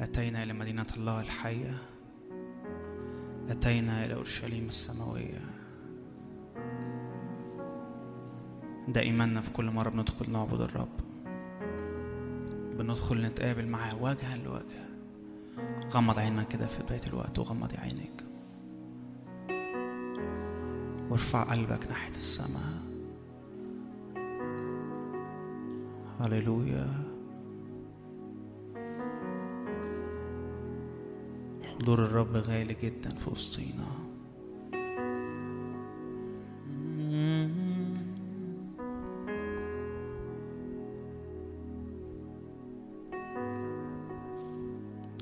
أتينا إلى مدينة الله الحية. أتينا إلى أورشليم السماوية. ده إيماننا في كل مرة بندخل نعبد الرب. بندخل نتقابل معاه وجها لوجه. غمض عينك كده في بداية الوقت وغمض عينيك. وارفع قلبك ناحية السماء. هللويا. حضور الرب غالي جدا في وسطينا.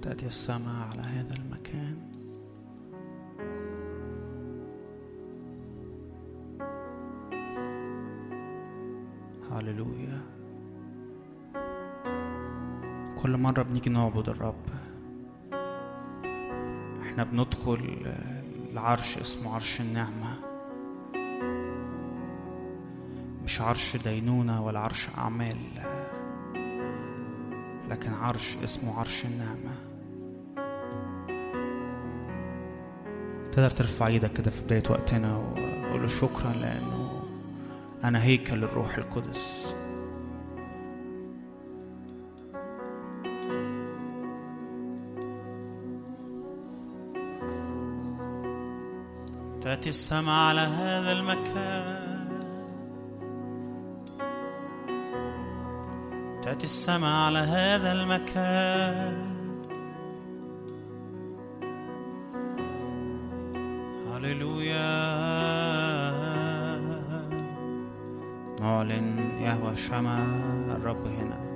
تأتي السماء على هذا المكان. هللويا. كل مرة بنيجي نعبد الرب. إحنا بندخل العرش اسمه عرش النعمة. مش عرش دينونة ولا عرش أعمال لكن عرش اسمه عرش النعمة. تقدر ترفع إيدك كده في بداية وقتنا وقول له شكرا لأنه أنا هيكل الروح القدس. السماء على هذا المكان. تأتي السماء على هذا المكان. هللويا. نعلن يهوى شمع الرب هنا.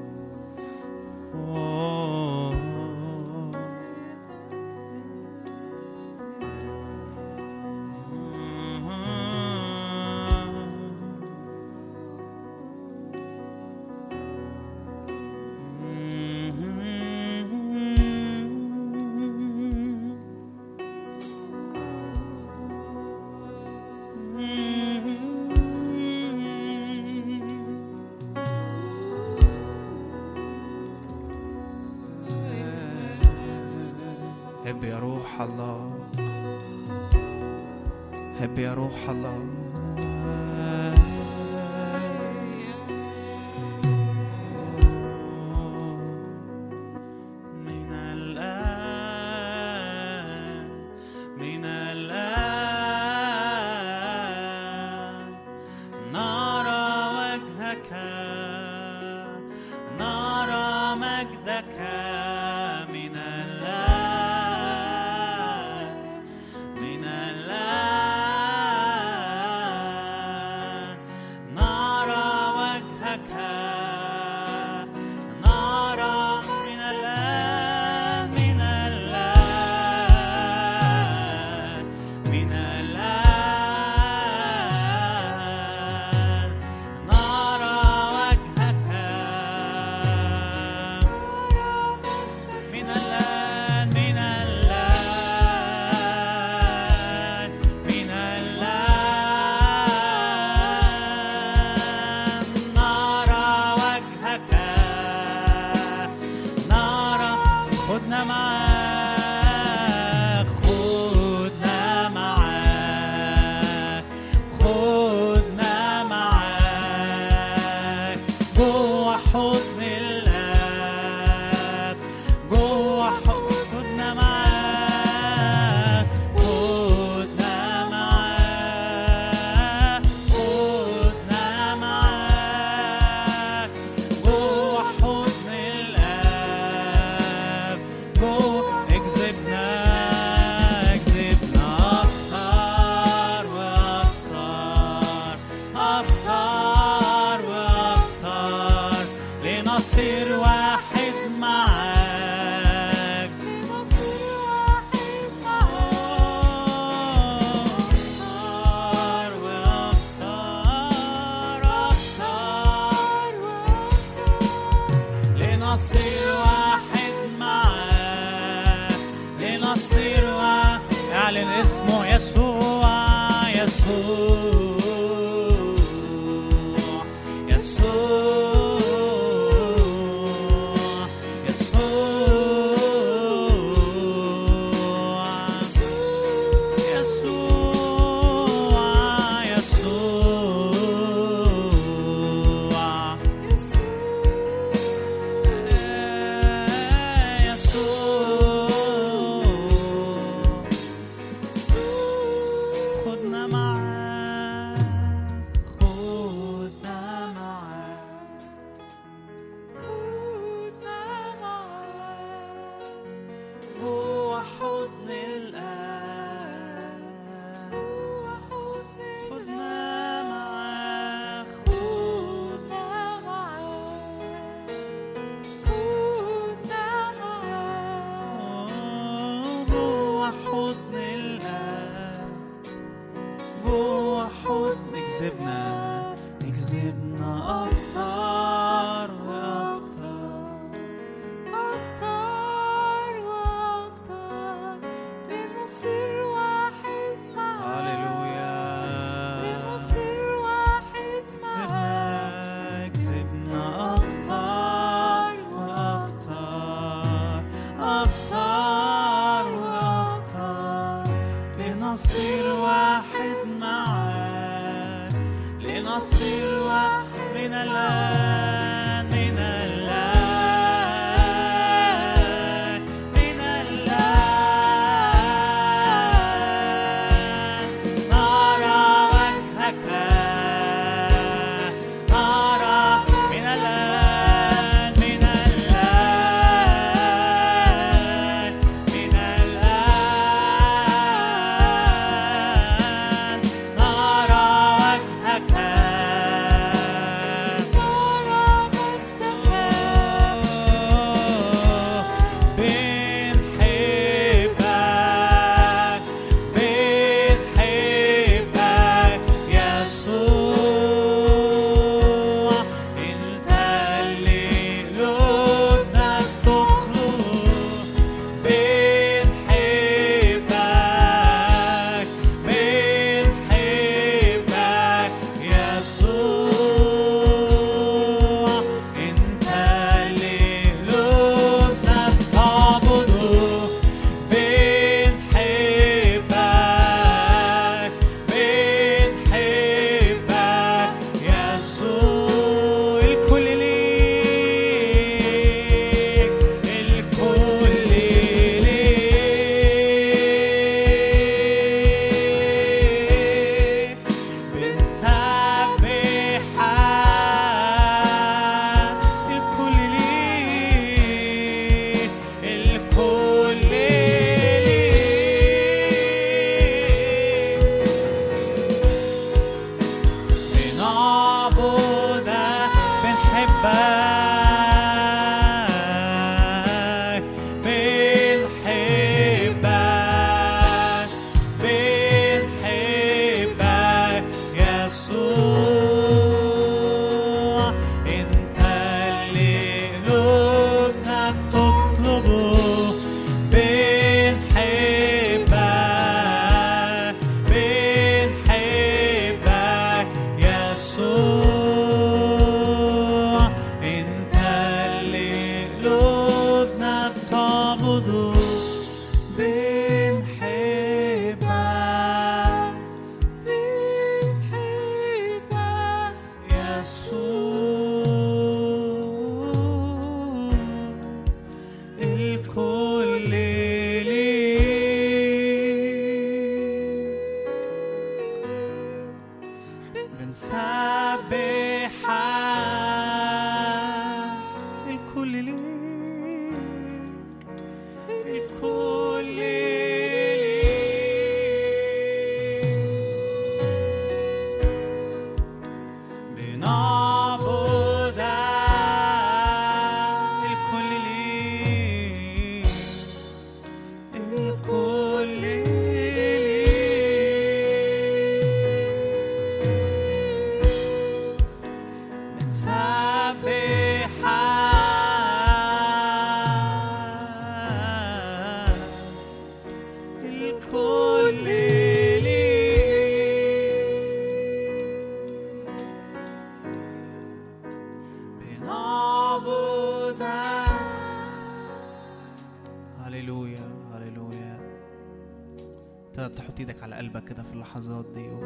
اللحظات دي و...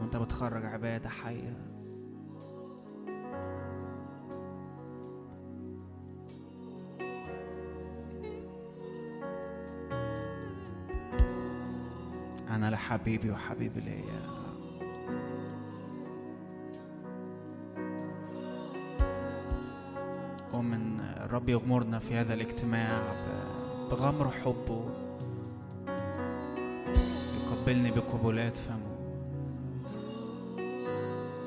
وانت بتخرج عبادة حية. أنا لحبيبي وحبيبي ليا ومن الرب يغمرنا في هذا الاجتماع بغمر حبه. يقبلني بقبلات فمه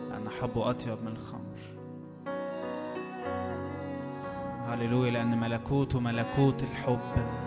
لأن حبه أطيب من الخمر هللويا لأن ملكوته ملكوت الحب.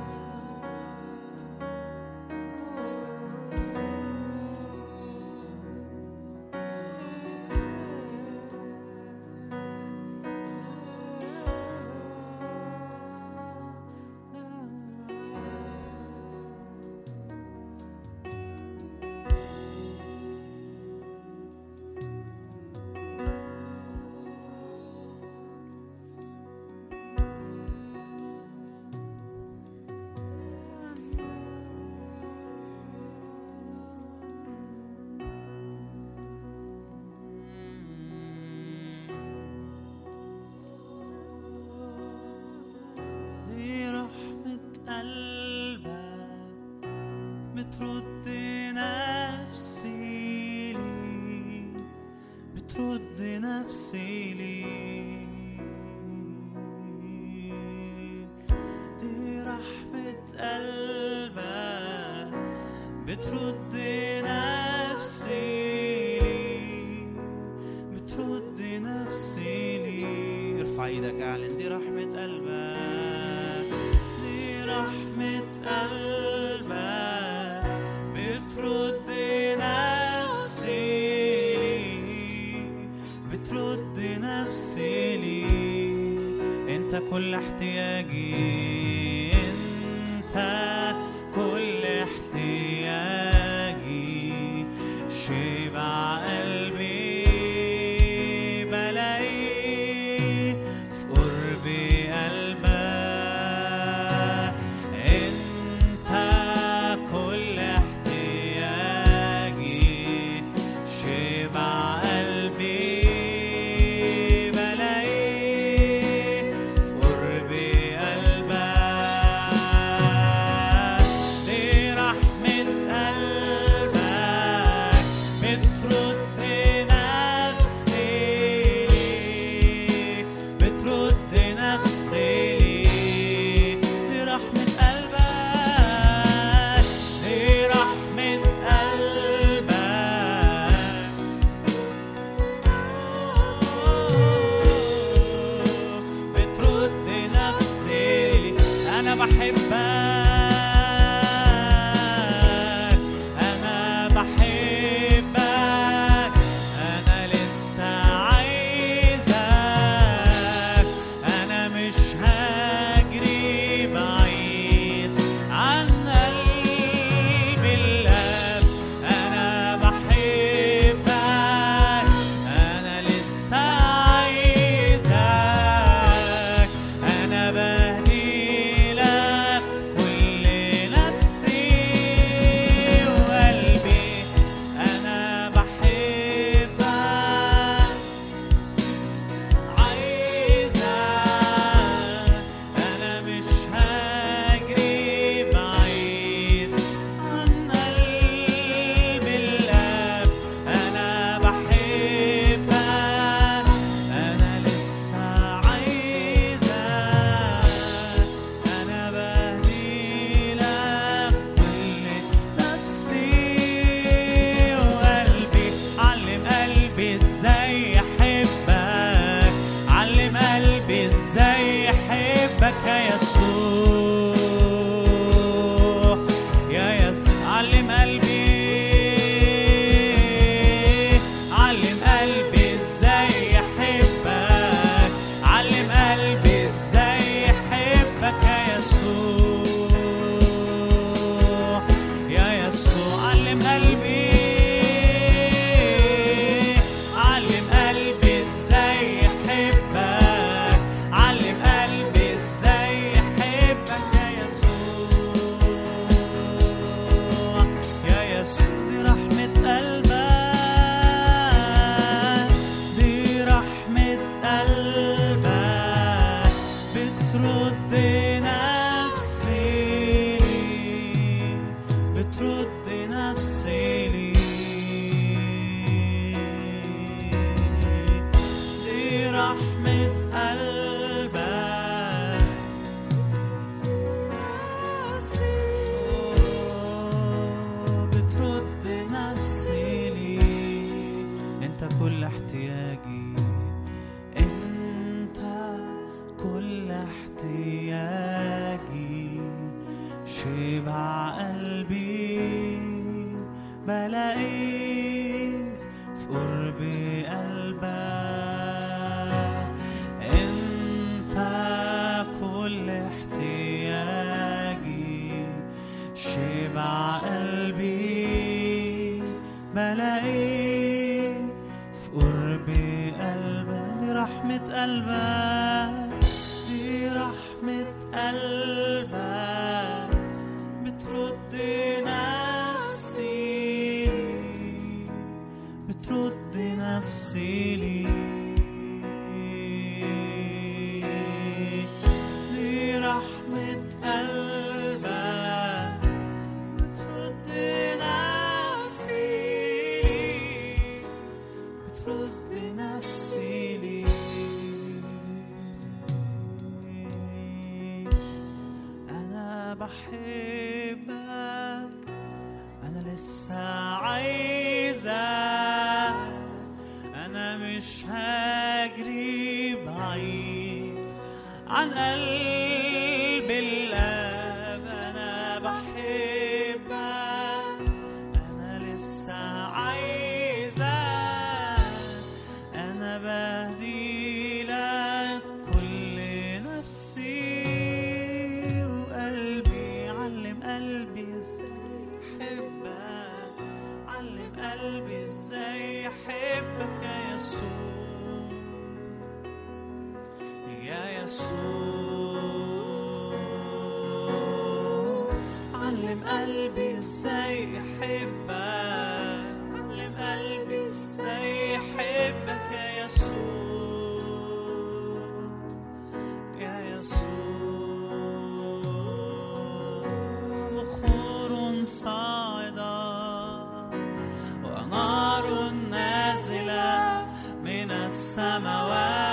من السماوات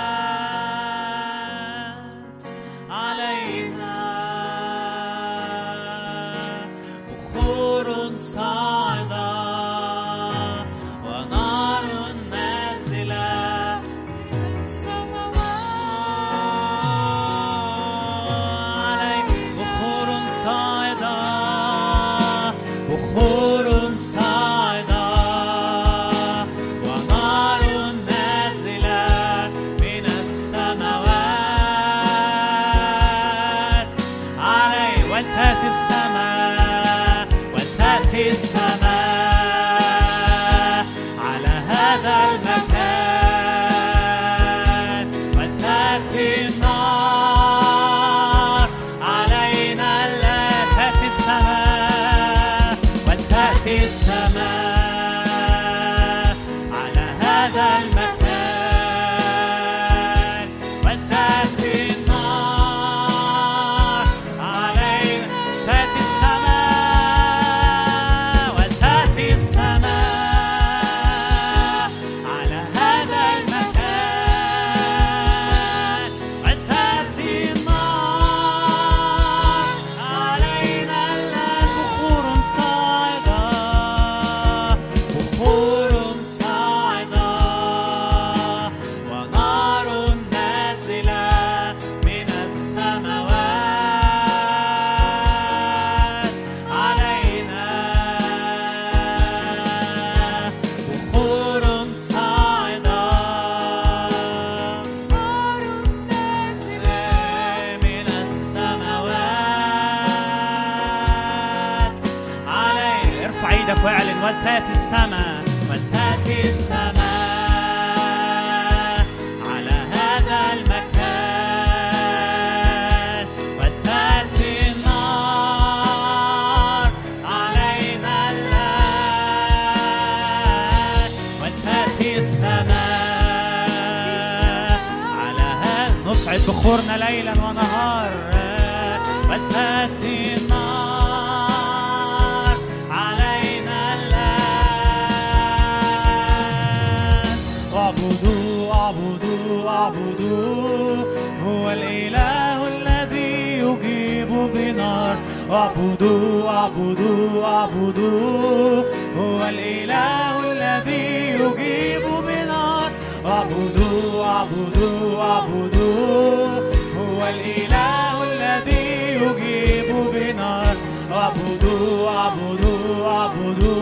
أعبده أعبده أعبده هو الإله الذي يجيب بنار. أعبده أعبده أعبده هو الإله الذي يجيب بنار. أعبده أعبده أعبده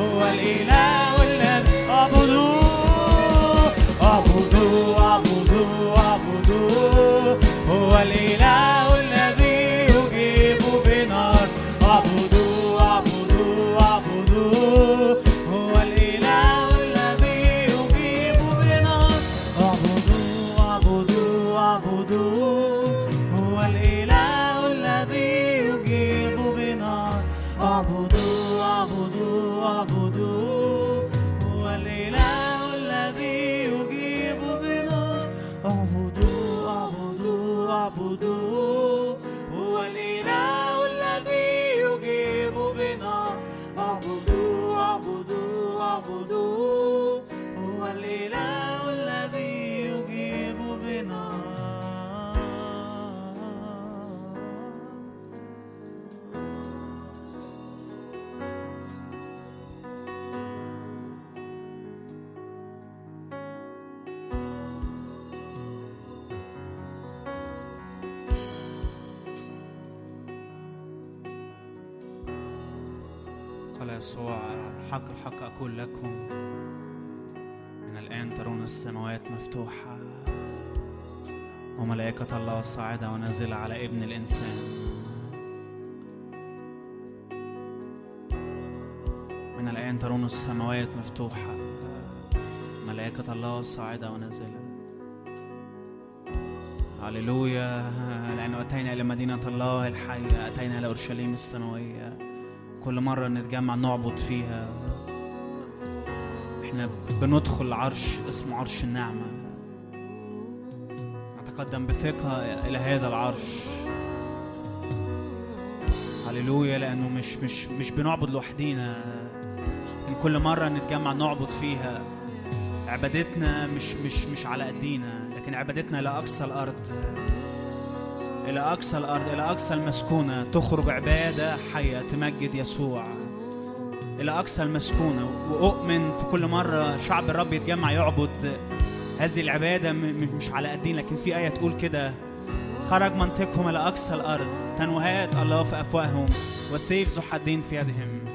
هو الإله الذي أعبده أعبده أعبده مفتوحة ملائكة الله صاعدة ونازلة. هللويا لأنه أتينا إلى مدينة الله الحية أتينا إلى أورشليم السماوية كل مرة نتجمع نعبد فيها. إحنا بندخل عرش اسمه عرش النعمة. نتقدم بثقة إلى هذا العرش. هللويا لأنه مش مش مش بنعبد لوحدينا. كل مرة نتجمع نعبد فيها عبادتنا مش مش مش على قدينا لكن عبادتنا إلى أقصى الأرض إلى أقصى الأرض إلى أقصى المسكونة تخرج عبادة حية تمجد يسوع. إلى أقصى المسكونة وأؤمن في كل مرة شعب الرب يتجمع يعبد. هذه العبادة مش على قدين لكن في آية تقول كده خرج منطقهم إلى أقصى الأرض تنوهات الله في أفواههم وسيف ذو حدين في يدهم.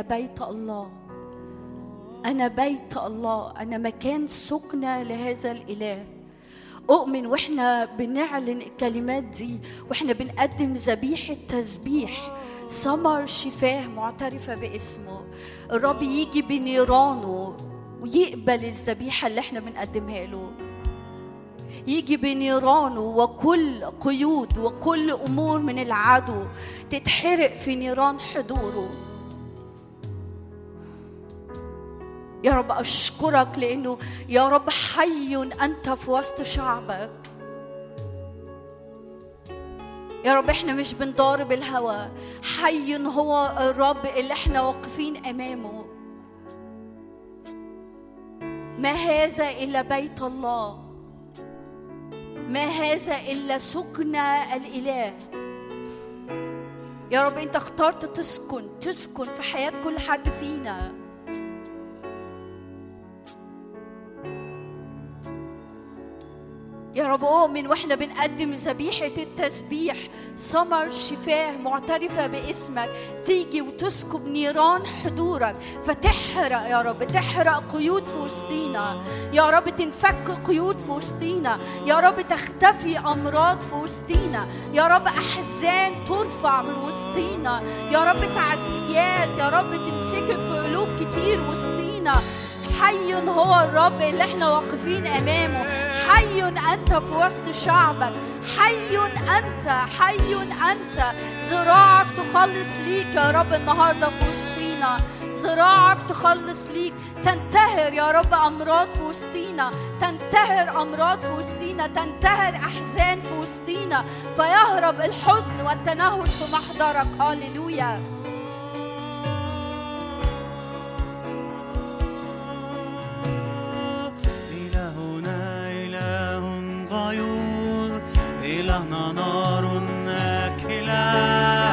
بيت الله. أنا بيت الله. أنا مكان سكنة لهذا الإله. أؤمن وإحنا بنعلن الكلمات دي وإحنا بنقدم ذبيحة تسبيح. ثمر شفاه معترفة باسمه. الرب يجي بنيرانه ويقبل الذبيحة اللي إحنا بنقدمها له. يجي بنيرانه وكل قيود وكل أمور من العدو تتحرق في نيران حضوره. يا رب أشكرك لأنه يا رب حي أنت في وسط شعبك. يا رب إحنا مش بنضارب الهوى حي هو الرب اللي إحنا واقفين أمامه. ما هذا إلا بيت الله. ما هذا إلا سكن الإله. يا رب أنت اخترت تسكن تسكن في حياة كل حد فينا. يا رب اؤمن وإحنا بنقدم ذبيحة التسبيح ثمر شفاه معترفة باسمك تيجي وتسكب نيران حضورك فتحرق يا رب تحرق قيود في وسطينا يا رب تنفك قيود في وسطينا يا رب تختفي أمراض في وسطينا يا رب أحزان ترفع من وسطينا يا رب تعزيات يا رب تنسكب في قلوب كتير وسطينا حي هو الرب اللي إحنا واقفين أمامه. حي أنت في وسط شعبك. حي أنت حي أنت. ذراعك تخلص ليك يا رب النهارده في وسطينا. ذراعك تخلص ليك. تنتهر يا رب أمراض في وسطينا. تنتهر أمراض في وسطينا. تنتهر أحزان في وسطينا. فيهرب الحزن والتنهد في محضرك. هللويا. لنا نار ناكله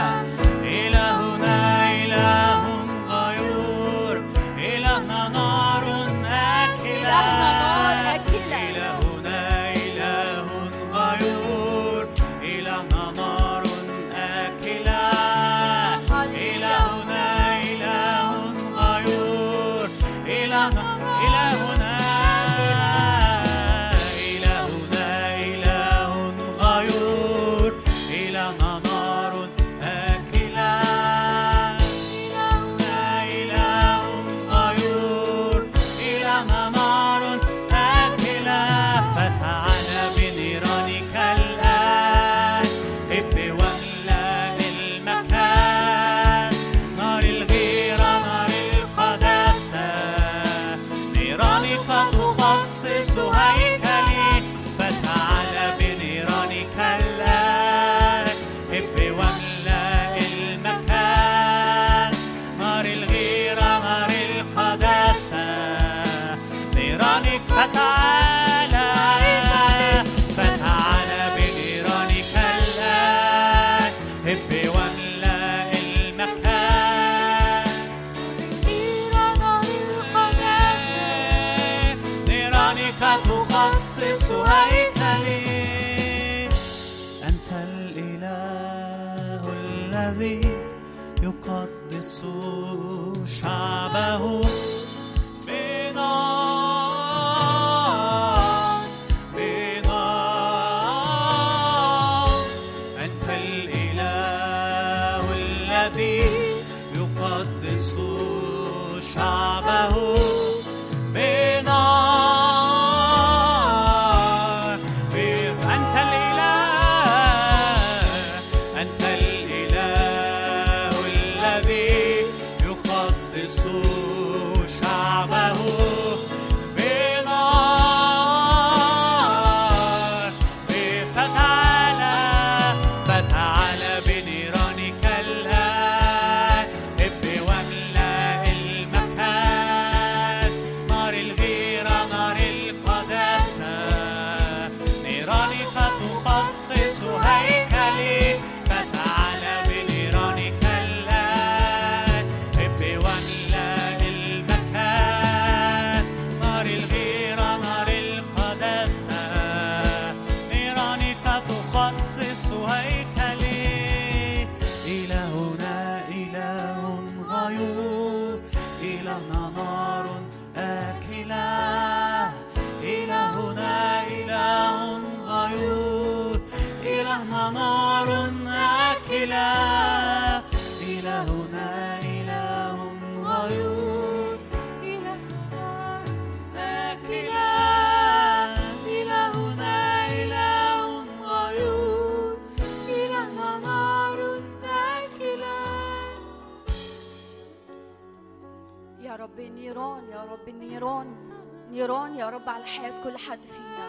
نيران نيران يا رب على حياة كل حد فينا.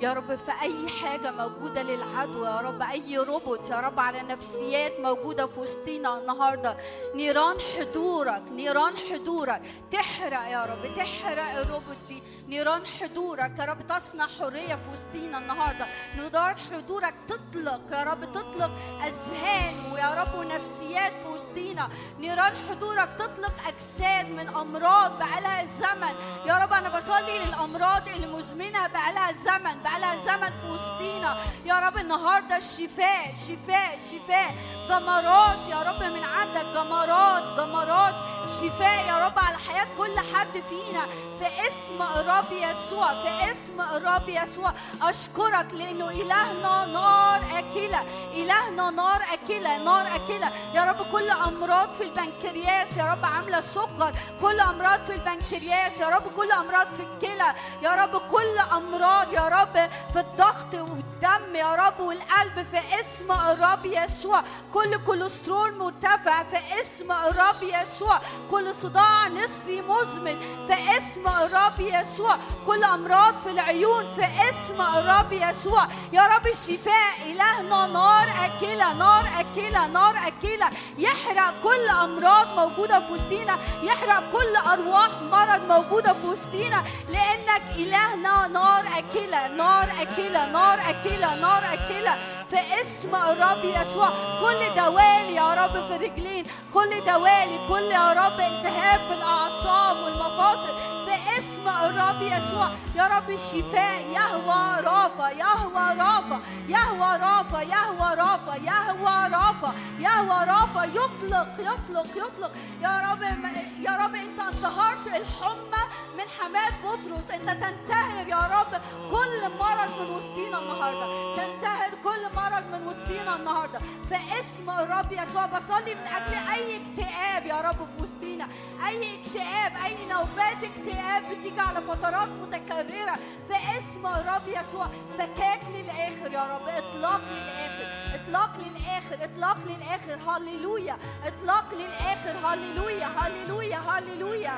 يا رب في أي حاجة موجودة للعدو يا رب أي ربوط يا رب على نفسيات موجودة في وسطينا النهاردة. نيران حضورك نيران حضورك. تحرق يا رب تحرق الربوط دي. نيران حضورك يا رب تصنع حرية في وسطينا النهاردة. نيران حضورك تطلق يا رب تطلق أذهان ويا رب ونفسيات في وسطينا. نيران حضورك تطلق أجساد من أمراض بقالها الزمن يا رب أنا بصلي للأمراض اللي مزمنة بقالها الزمن بقالها زمن في وسطينا. يا رب النهاردة الشفاء شفاء شفاء. جمرات يا رب من عندك جمرات جمرات. شفاء يا رب على حياة كل حد فينا. في اسم الرب يسوع في اسم الرب يسوع. أشكرك لأنه إلهنا نار أكلة إلهنا نار أكلة نار أكلة. يا رب كل أمراض في البنكرياس يا رب عاملة سكر. كل أمراض في البنكرياس يا رب كل أمراض في الكلى. يا رب كل أمراض يا رب في الضغط والدم يا رب والقلب في اسم الرب يسوع. كل كوليسترول مرتفع في اسم الرب يسوع. كل صداع نصفي مزمن في اسم الرب يسوع. كل أمراض في العيون في اسم الرب يسوع. يا رب الشفاء إلهنا نار أكلة نار أكلة نار أكلة. يحرق كل أمراض موجودة في وسطينا. يحرق كل أرواح مرض موجودة في وسطينا. لأنك إلهنا نار أكلة نار أكلة نار أكلة. نار اكله في اسم الرب يسوع كل دوالي يا رب في الرجلين كل دوالي كل يا رب التهاب في الأعصاب والمفاصل. في اسم الرب يسوع. يا رب الشفاء يهوى رافا يهوى رافا يهوى رافا يهوى رافا يهوى رافا يهوى رافا يطلق يطلق يطلق. يا رب يا رب انت انتهرت الحمى من حماة بطرس. انت تنتهر يا رب كل مرض من وسطينا النهارده. تنتهر كل مرض من وسطينا النهارده. في اسم الرب يسوع. بصلي من أجل أي اكتئاب يا رب في وسطينا. أي اكتئاب أي نوبات اكتئاب بتيجي على فترات متكررة في اسم الرب يسوع. فكاك للآخر يا رب اطلاق للآخر اطلاق للآخر اطلاق للآخر. هللويا اطلاق للآخر. هللويا هللويا هللويا.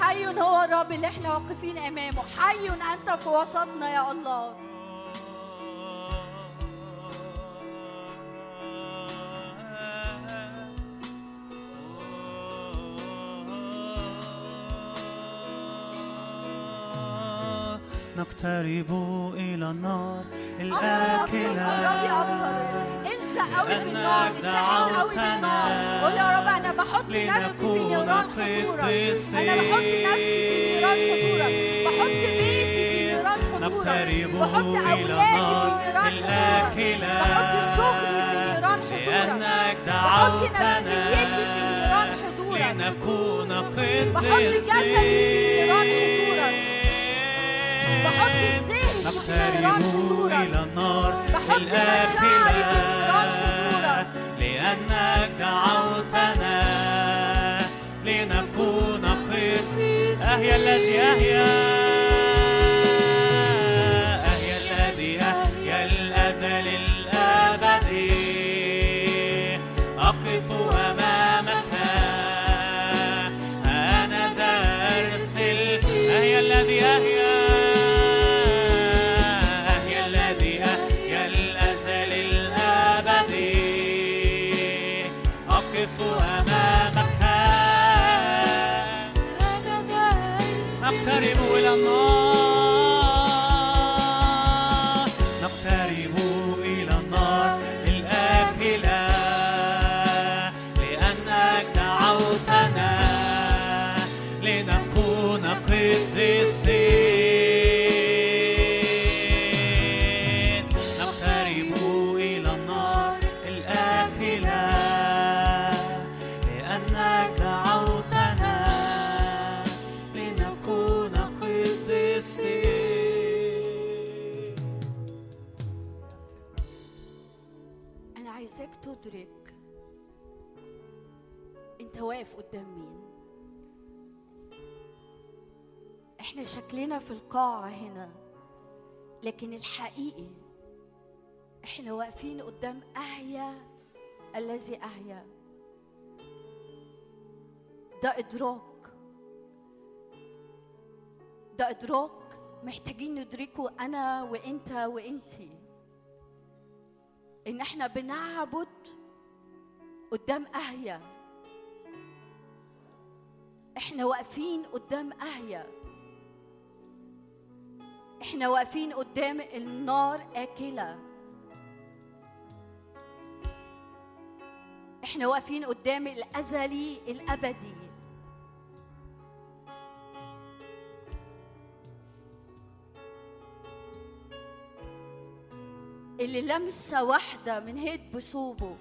حي هو الرب اللي إحنا واقفين أمامه. حي أنت في وسطنا يا الله. نقترب إلى النار الآكلة لأنك دعوتنا قول يا رب أنا بحط نفسي في نيران قديسين. أنا بحط نفسي في نيران حضورك بحط بيتي في نيران نقترب بحط النار في نيران. حضورك بحط شغلي في نيران حضورك لأنك بحط دعوتنا نفسيتي في نيران حضورك لنكون بحط جسدي في نيران قديسين نقترب إلى النار حضورك لأنك دعوتنا لنكون قديسين أهيا الذي أهيا. في القاعة هنا. لكن الحقيقي إحنا واقفين قدام أهيا الذي أهيا. ده إدراك. ده إدراك محتاجين ندركه أنا وأنت وأنتي. إن إحنا بنعبد قدام أهيا. إحنا واقفين قدام أهيا. إحنا واقفين قدام النار آكلة. إحنا واقفين قدام الأزلي الأبدي. اللي لمسة واحدة من هيد بصوبه.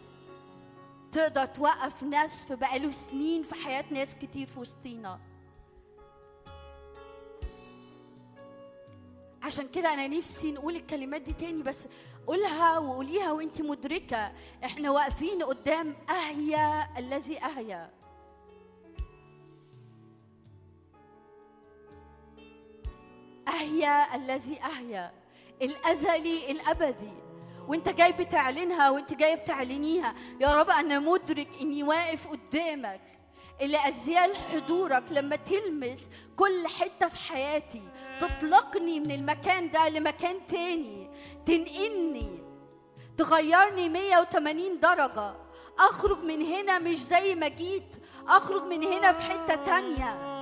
تقدر توقف ناس في بقاله سنين في حياة ناس كتير في وسطينا. عشان كده أنا نفسي نقول الكلمات دي تاني بس قولها وقوليها وانت مدركة. إحنا واقفين قدام أهيا الذي أهيا. أهيا الذي أهيا. الأزلي الأبدي. وأنت جاي بتعلنها وأنت جاي بتعلنيها. يا رب أنا مدرك إني واقف قدامك. اللي أزيال حضورك لما تلمس كل حتة في حياتي. تطلقني من المكان ده لمكان تاني. تنقلني. تغيرني 180 درجة. أخرج من هنا مش زي ما جيت. أخرج من هنا في حتة تانية.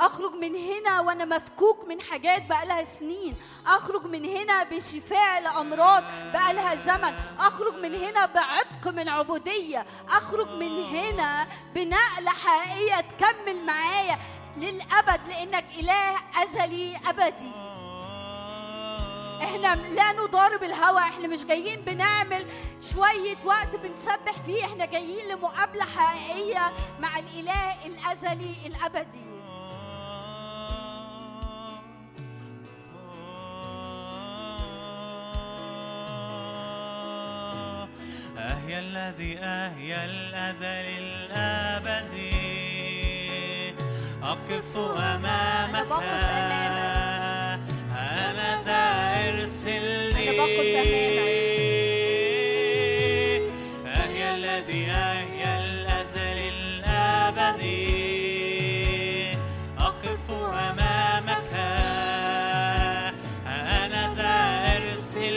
أخرج من هنا وأنا مفكوك من حاجات بقالها سنين. أخرج من هنا بشفاء لأمراض بقالها زمن. أخرج من هنا بعتق من عبودية. أخرج من هنا بنقلة حقيقية تكمل معايا للأبد لأنك إله أزلي أبدي. إحنا لا نضارب الهوى إحنا مش جايين بنعمل شوية وقت بنسبح فيه إحنا جايين لمقابلة حقيقية مع الإله الأزلي الأبدي. أهيا الذي أهيا الأذل الأبدي أقف أمامك. أنا ذا أرسلني أنا بقف أمامك. أهيا الذي أهيا الأزل الأبدي أقف أمامك. أنا ذا أرسل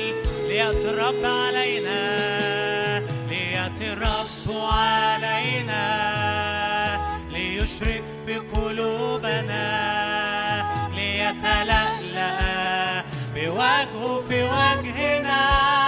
الرب علينا. الرب علينا ليشرك في قلوبنا ليتلألأ بوجهه في وجهنا.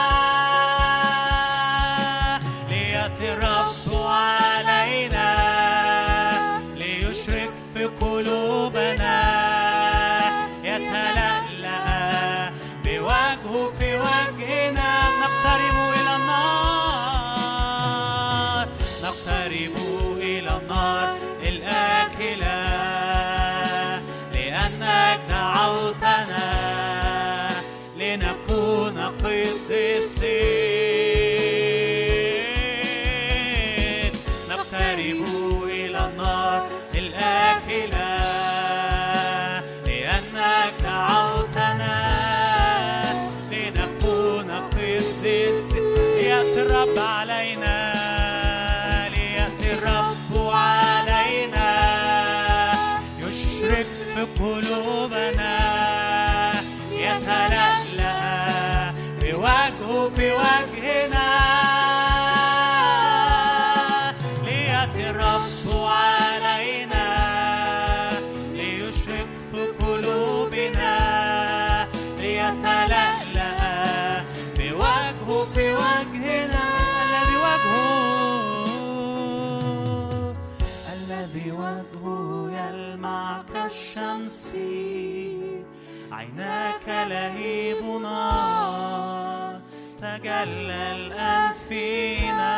عيناك لهيب نار تجلى الآن فينا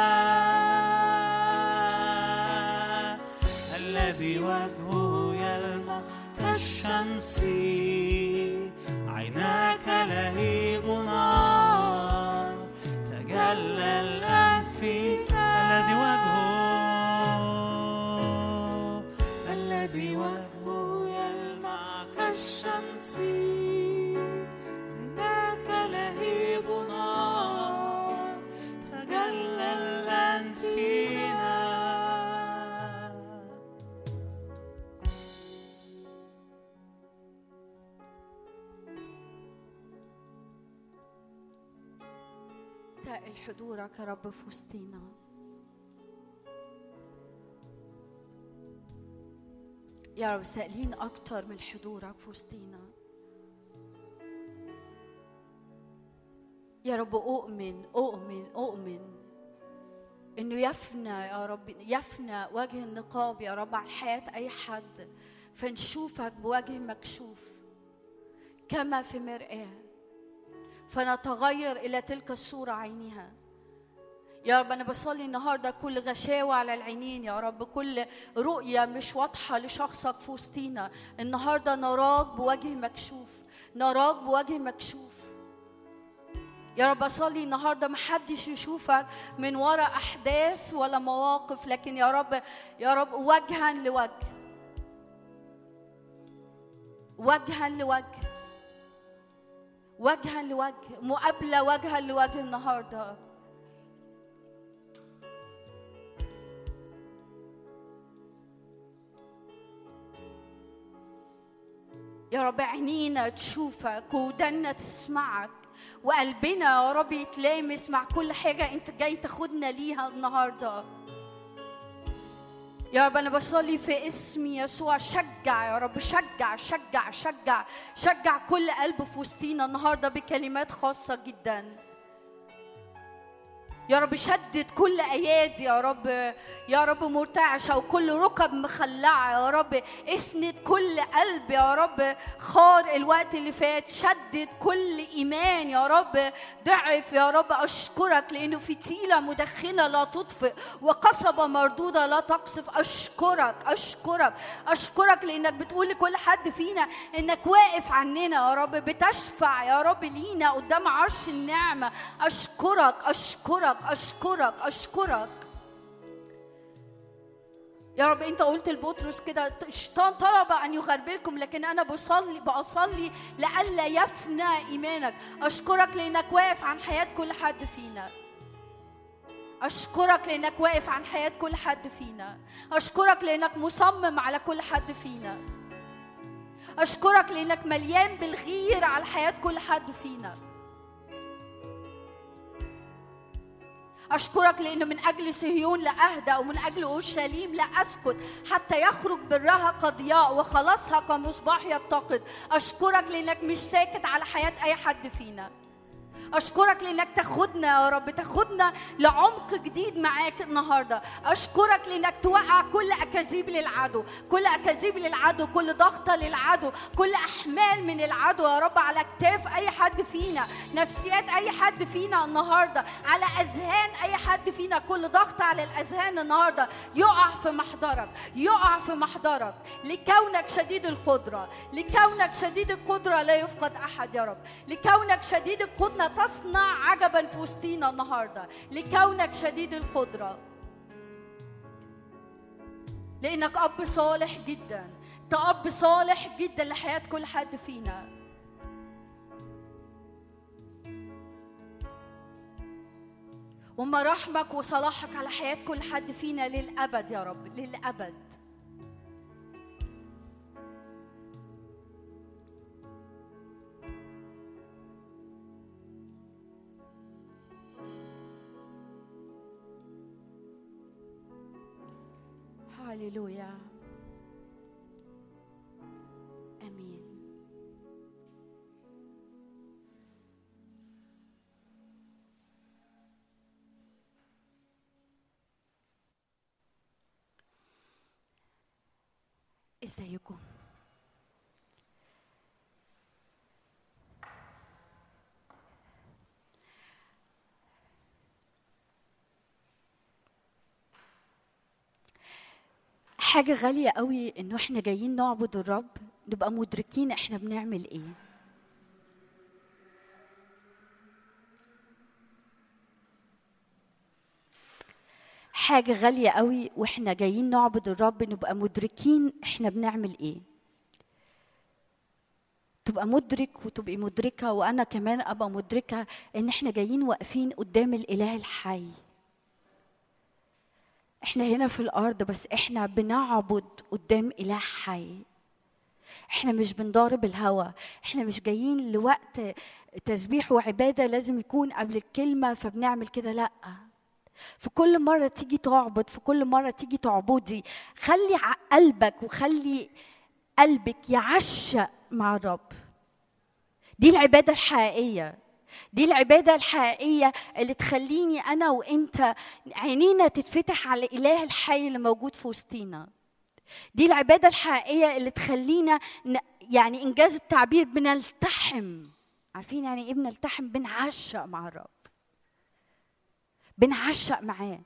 الذي وجهه يلمع كالشمس. عيناك لهيب حضورك يا رب في وسطينا. يا رب سائلين أكتر من حضورك في وسطينا. يا رب أؤمن أؤمن أؤمن إنه يفنى يا رب يفنى وجه النقاب يا رب عن حياة أي حد فنشوفك بوجه مكشوف كما في مرآة. فنتغير إلى تلك الصورة عينها يا رب أنا بصلي النهاردة كل غشاوة على العينين يا رب كل رؤية مش واضحة لشخصك في وسطينا. النهاردة نراك بوجه مكشوف نراك بوجه مكشوف. يا رب أصلي النهاردة محدش يشوفك من وراء أحداث ولا مواقف لكن يا رب يا رب وجها لوجه. وجها لوجه. وجها لوجه. مقابلة وجها لوجه النهارده. يا رب عينينا تشوفك ودنا تسمعك. وقلبنا يا رب يتلامس مع كل حاجة انت جاي تاخدنا ليها النهارده. يا رب أنا بصلي في اسم يسوع شجع يا رب شجع شجع شجع شجع كل قلب في وسطينا النهارده بكلمات خاصة جدا. يا رب شدد كل أيادي يا رب. يا رب مرتعشة وكل ركب مخلعة يا رب. اسند كل قلب يا رب. خار الوقت اللي فات شدد كل إيمان يا رب. ضعف يا رب أشكرك لأنه فتيله مدخنة لا تطفئ وقصبة مردودة لا تقصف. أشكرك أشكرك أشكرك لأنك بتقول لكل حد فينا إنك واقف عننا يا رب. بتشفع يا رب لينا قدام عرش النعمة. أشكرك أشكرك. أشكرك أشكرك يا رب أنت قلت لبطرس كده الشيطان طلب أن يغربلكم لكن أنا بصلي بصلي لئلا يفنى إيمانك. أشكرك لأنك واقف عن حياة كل حد فينا. أشكرك لأنك واقف عن حياة كل حد فينا. أشكرك لأنك مصمم على كل حد فينا. أشكرك لأنك مليان بالغير على حياة كل حد فينا. أشكرك لأنه من أجل صهيون لا أهدأ ومن أجل أورشليم لا أسكت حتى يخرج برها كضياء وخلاصها كمصباح يتقد. أشكرك لأنك مش ساكت على حياة أي حد فينا. أشكرك لأنك تاخدنا يا رب تاخدنا لعمق جديد معاك النهاردة. أشكرك لأنك توقع كل أكاذيب للعدو كل أكاذيب للعدو كل ضغطة للعدو كل أحمال من العدو يا رب على كتاف أي حد فينا نفسيات أي حد فينا النهاردة على أذهان أي حد فينا كل ضغط على الأذهان النهاردة يقع في محضرك يقع في محضرك. لكونك شديد القدرة لكونك شديد القدرة لا يفقد أحد يا رب. لكونك شديد القدرة تصنع عجبا في وسطينا النهارده لكونك شديد القدرة. لأنك أب صالح جدا. أنت أب صالح جدا لحياة كل حد فينا. ومراحمك وصلاحك على حياة كل حد فينا للأبد يا رب. للأبد. هللويا. آمين. ازيكم حاجة غالية قوي إنه إحنا جايين نعبد الرب نبقى مدركين إحنا بنعمل إيه. حاجة غالية قوي وإحنا جايين نعبد الرب نبقى مدركين إحنا بنعمل إيه. تبقى مدرك وتبقي مدركة وأنا كمان أبقى مدركة إن إحنا جايين واقفين قدام الإله الحي. إحنا هنا في الأرض بس إحنا بنعبد قدام إله حي. إحنا مش بنضارب الهوى إحنا مش جايين لوقت تسبيح وعبادة لازم يكون قبل الكلمة فبنعمل كده. لأ. في كل مرة تيجي تعبد في كل مرة تيجي تعبدي خلي قلبك وخلي قلبك يعشق مع الرب. دي العبادة الحقيقية. دي العبادة الحقيقية اللي تخليني أنا وأنت عينينا تتفتح على الإله الحي اللي موجود في وسطينا. دي العبادة الحقيقية اللي تخلينا يعني إنجاز التعبير بنلتحم. عارفين يعني إيه بنلتحم؟ بنعشق مع الرب. بنعشق معاه.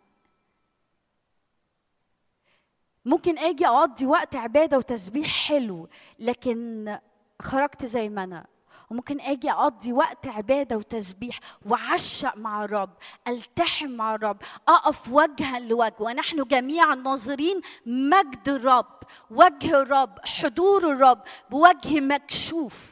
ممكن آجي أقضي وقت عبادة وتسبيح حلو لكن خرجت زي ما أنا. وممكن آجي أقضي وقت عبادة وتسبيح وعشق مع الرب ألتحم مع الرب أقف وجها لوجه ونحن جميعا ناظرين مجد الرب وجه الرب حضور الرب بوجه مكشوف.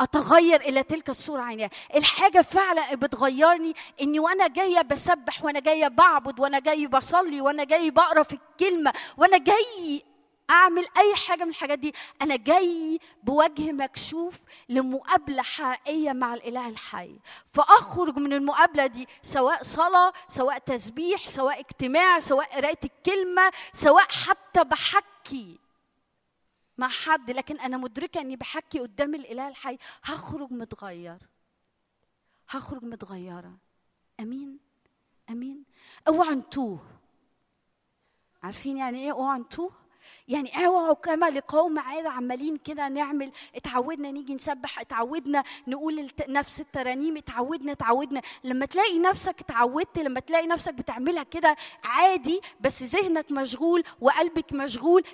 أتغير إلى تلك الصورة عينيها الحاجة فعلا بتغيرني إني وأنا جاية بسبح وأنا جاية بعبد وأنا جاي بصلي وأنا جاي بقرأ في الكلمة وأنا جاي أعمل أي حاجة من الحاجات دي. أنا جاي بوجه مكشوف لمقابلة حقيقية مع الإله الحي. فأخرج من المقابلة دي سواء صلاة سواء تسبيح سواء اجتماع سواء قرايه الكلمة سواء حتى بحكي مع حد. لكن أنا مدركة إني بحكي قدام الإله الحي. هخرج متغير. هخرج متغيرة. أمين؟ أمين؟ اوعى نتوه عارفين يعني إيه اوعى نتوه يعني اوعوا كما لقوم عاد عمالين كده نعمل اتعودنا نيجي نسبح اتعودنا نقول نفس الترانيم اتعودنا اتعودنا. لما تلاقي نفسك اتعودت لما تلاقي نفسك بتعملها كده عادي بس ذهنك مشغول وقلبك مشغول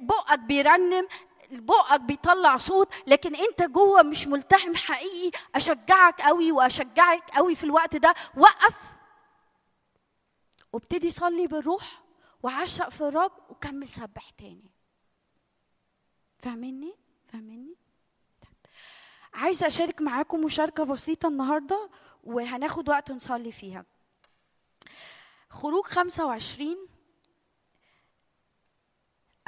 بقك بيرنم بقك بيطلع صوت لكن انت جوه مش ملتحم حقيقي. أشجعك قوي وأشجعك قوي في الوقت ده. وقف. وابتدي صلي بالروح. وعشق في الرب وكمل سبح تاني. فاهميني فاهميني. عايزه أشارك معاكم مشاركة بسيطة النهارده وهناخد وقت نصلي فيها. خروج 25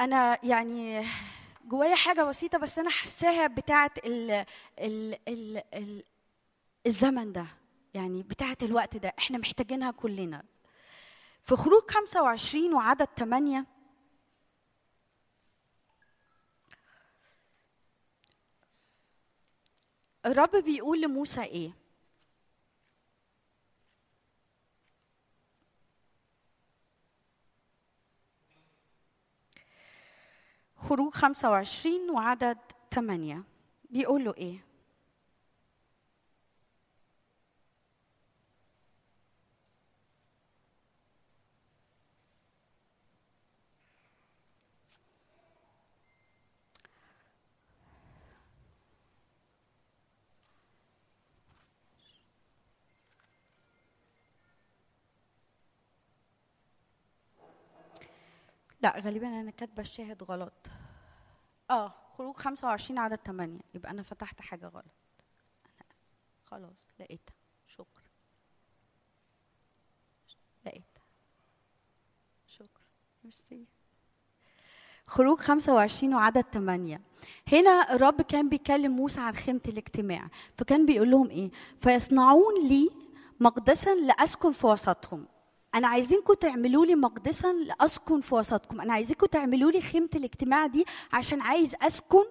أنا يعني جوايا حاجة بسيطة بس أنا حاساها بتاعة ال ال ال ال الزمن ده. يعني بتاعة الوقت ده. إحنا محتاجينها كلنا. في خروج 25 وعدد 8 الرب بيقول لموسى إيه؟ خروج 25 وعدد 8 بيقول له إيه؟ لا غالبا أنا كاتبة الشاهد غلط. آه خروج 25 عدد 8 يبقى أنا فتحت حاجة غلط. أنا خلاص لقيتها. شكرا. لقيتها. شكرا. ميرسي. خروج 25 وعدد 8 هنا الرب كان بيكلم موسى عن خيمة الاجتماع. فكان بيقول لهم إيه؟ فيصنعون لي مقدسا لأسكن في وسطهم. أنا عايزينكم تعملوا لي مقدسا لأسكن في وسطكم. أنا عايزينكم تعملوا لي خيمة الاجتماع دي عشان عايز أسكن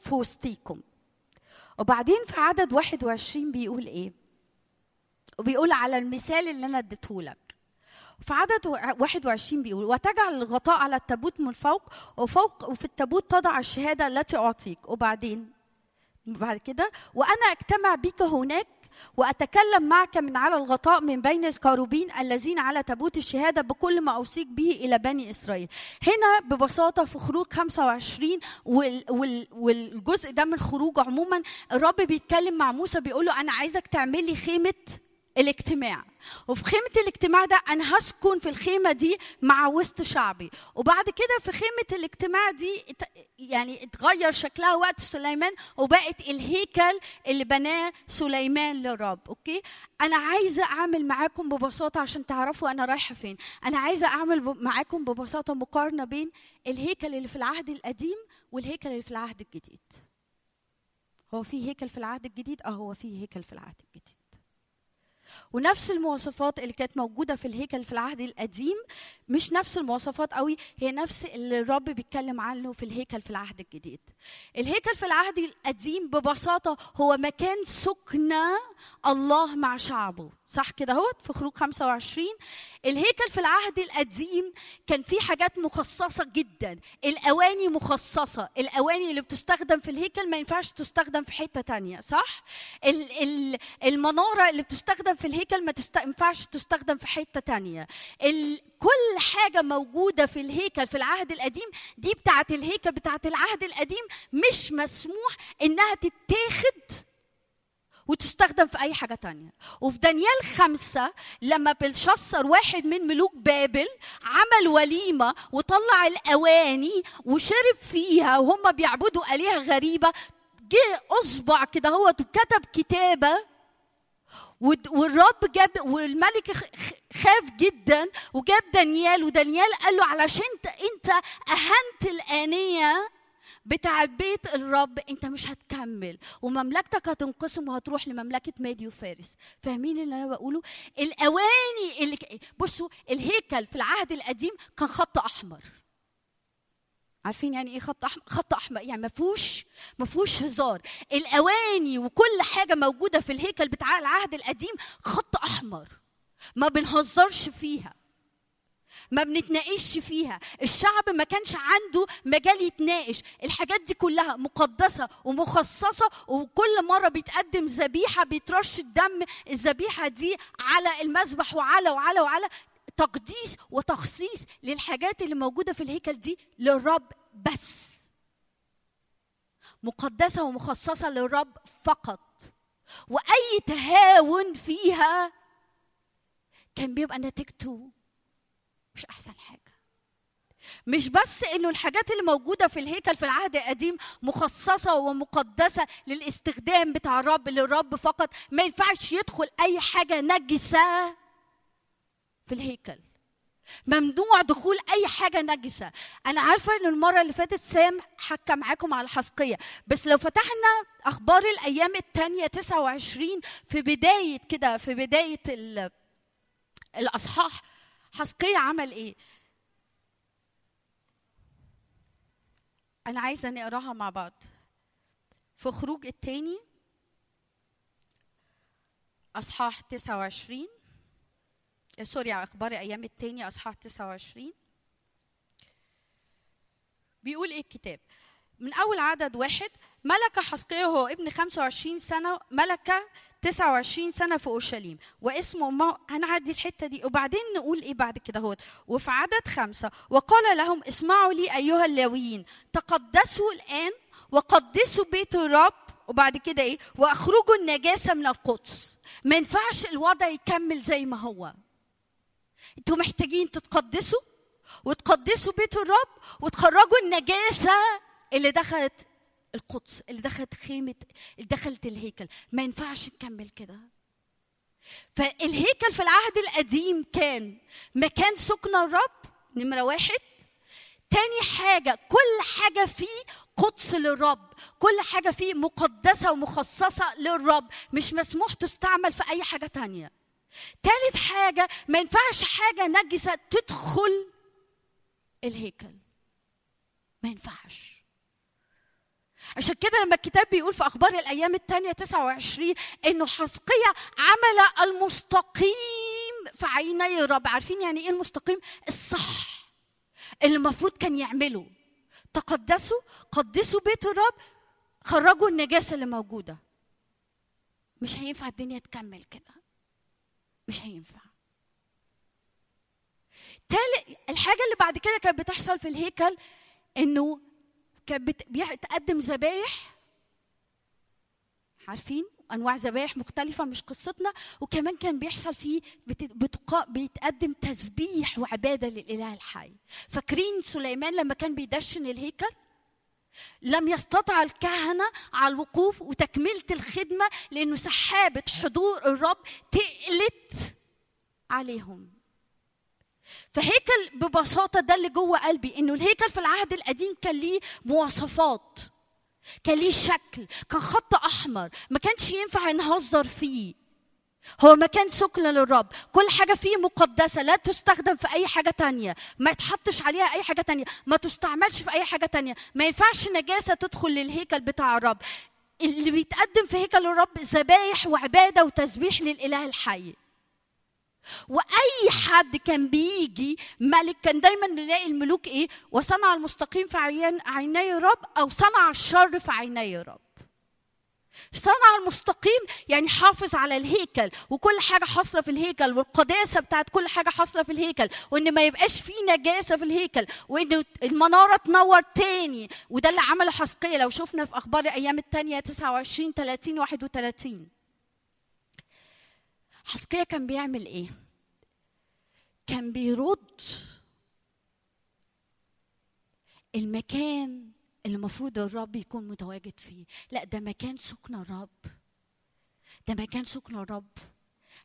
في وسطيكم. وبعدين في عدد 21 بيقول إيه؟ وبيقول على المثال اللي أنا اديته لك في عدد 21 بيقول وتجعل الغطاء على التابوت من فوق وفوق وفي التابوت تضع الشهادة التي أعطيك. وبعدين بعد كده وأنا أجتمع بك هناك وأتكلم معك من على الغطاء من بين الكروبين الذين على تابوت الشهادة بكل ما أوصيك به إلى بني إسرائيل. هنا ببساطة في خروج 25 وال وال والجزء ده من خروج عموما الرب بيتكلم مع موسى بيقول له أنا عايزك تعمل لي خيمة الاجتماع. وفي خيمة الاجتماع ده أنا هسكن في الخيمة دي مع وسط شعبي. وبعد كده في خيمة الاجتماع دي يعني اتغير شكلها وقت سليمان وبقت الهيكل اللي بناه سليمان للرب أوكي؟ أنا عايزة أعمل معاكم ببساطة عشان تعرفوا أنا رايحة فين. أنا عايزة أعمل معاكم ببساطة مقارنة بين الهيكل اللي في العهد القديم والهيكل اللي في العهد الجديد. هو في هيكل في العهد الجديد؟ أه هو في هيكل في العهد الجديد. ونفس المواصفات اللي كانت موجودة في الهيكل في العهد القديم مش نفس المواصفات قوي هي نفس اللي الرب بيتكلم عنه في الهيكل في العهد الجديد. الهيكل في العهد القديم ببساطة هو مكان سكن الله مع شعبه. صح كده اهوت؟ في خروج 25 الهيكل في العهد القديم كان فيه حاجات مخصصة جدا. الأواني مخصصة. الأواني اللي بتستخدم في الهيكل ما ينفعش تستخدم في حتة تانية صح؟ ال- ال- المنارة اللي بتستخدم في الهيكل ما تست- ينفعش تستخدم في حتة تانية. ال- كل حاجة موجودة في الهيكل في العهد القديم دي بتاعت الهيكل بتاعت العهد القديم مش مسموح إنها تتاخد وتستخدم في أي حاجة تانية. وفي دانيال خمسة لما بلشصر واحد من ملوك بابل عمل وليمة وطلع الأواني وشرب فيها وهم بيعبدوا آلهة غريبة جه أصبع كده هو وكتب كتابة ود- والرب جاب والملك خاف جدا وجاب دانيال ودانيال قال له علشان انت أهنت الآنية بتاع بيت الرب انت مش هتكمل ومملكتك هتنقسم وهتروح لمملكة مادي وفارس. فاهمين اللي أنا بقوله؟ الأواني اللي بصوا الهيكل في العهد القديم كان خط أحمر. عارفين يعني إيه خط احمر خط أحمر؟ يعني ما فيهوش ما فيهوش هزار. الأواني وكل حاجة موجودة في الهيكل بتاع العهد القديم خط أحمر. ما بنهزرش فيها. ما بنتناقش فيها. الشعب ما كانش عنده مجال يتناقش. الحاجات دي كلها مقدسة ومخصصة وكل مرة بيتقدم ذبيحة بيترش الدم الذبيحة دي على المذبح وعلى وعلى وعلى تقديس وتخصيص للحاجات اللي موجودة في الهيكل دي للرب بس. مقدسة ومخصصة للرب فقط. وأي تهاون فيها كان بيبقى نتيجته مش أحسن حاجة. مش بس إنه الحاجات اللي موجودة في الهيكل في العهد القديم مخصصة ومقدسة للاستخدام بتاع الرب للرب فقط. ما ينفعش يدخل أي حاجة نجسة. في الهيكل. ممنوع دخول أي حاجة نجسة. أنا عارفة ان المرة اللي فاتت سام حكى معاكم على الحسقية. بس لو فتحنا أخبار الأيام الثانية 29 في بداية كده في بداية ال- الأصحاح حسقية عمل إيه؟ أنا عايزة نقراها مع بعض. في خروج الثاني أصحاح 29 آه، سوري أخبار أيام التاني أصحاح 29 بيقول إيه الكتاب؟ من أول عدد واحد ملك حسقية هو ابن 25 سنة ملك 29 سنة في أورشليم واسمه ما هنعدي الحتة دي. وبعدين نقول إيه بعد كده هو وفي عدد خمسة وقال لهم اسمعوا لي أيها اللاويين تقدسوا الآن وقدسوا بيت الرب. وبعد كده إيه؟ وأخرجوا النجاسة من القدس ما ينفعش الوضع يكمل زي ما هو. أنتوا محتاجين تتقدسوا وتقدسوا بيت الرب وتخرجوا النجاسة اللي دخلت القدس اللي دخلت خيمة اللي دخلت الهيكل. ما ينفعش نكمل كده. فالهيكل في العهد القديم كان مكان سكن الرب نمرة واحد. تاني حاجة كل حاجة فيه قدس للرب كل حاجة فيه مقدسة ومخصصة للرب مش مسموح تستعمل في أي حاجة تانية. تالت حاجة ما ينفعش حاجة نجسة تدخل الهيكل. ما ينفعش. عشان كده لما الكتاب بيقول في أخبار الأيام الثانية 29 إنه حسقية عمل المستقيم في عيني الرب. عارفين يعني إيه المستقيم؟ الصح. اللي المفروض كان يعمله. تقدسوا قدسوا بيت الرب خرجوا النجاسة اللي موجودة. مش هينفع الدنيا تكمل كده. مش هينفع. تالت الحاجة اللي بعد كده كانت بتحصل في الهيكل إنه كانت بت- بتقدم ذبايح. عارفين؟ أنواع ذبايح مختلفة مش قصتنا. وكمان كان بيحصل فيه بيتقدم تسبيح وعبادة للإله الحي. فاكرين سليمان لما كان بيدشن الهيكل؟ لم يستطع الكهنة على الوقوف وتكملة الخدمة لأنه سحابة حضور الرب تقلت عليهم. فهيكل ببساطة ده اللي جوه قلبي إنه الهيكل في العهد القديم كان ليه مواصفات كان ليه شكل كان خط أحمر ما كانش ينفع نهزر فيه. هو مكان سكن للرب. كل حاجة فيه مقدسة لا تستخدم في أي حاجة تانية. ما يتحطش عليها أي حاجة تانية. ما تستعملش في أي حاجة تانية. ما ينفعش نجاسة تدخل للهيكل بتاع الرب. اللي بيتقدم في هيكل الرب ذبايح وعبادة وتسبيح للإله الحي. وأي حد كان بيجي ملك كان دايما نلاقي الملوك إيه؟ وصنع المستقيم في عيان عيني الرب أو صنع الشر في عيني الرب صنع المستقيم يعني حافظ على الهيكل وكل حاجة حاصلة في الهيكل والقداسة بتاعت كل حاجة حاصلة في الهيكل وإن ما يبقاش فيه نجاسة في الهيكل وإن المنارة تنور تاني. وده اللي عمله حسقية. لو شفنا في أخبار الأيام الثانية 29 30 31 حسقية كان بيعمل إيه؟ كان بيرد المكان اللي المفروض الرب يكون متواجد فيه. لا ده مكان سكن الرب. ده مكان سكن الرب.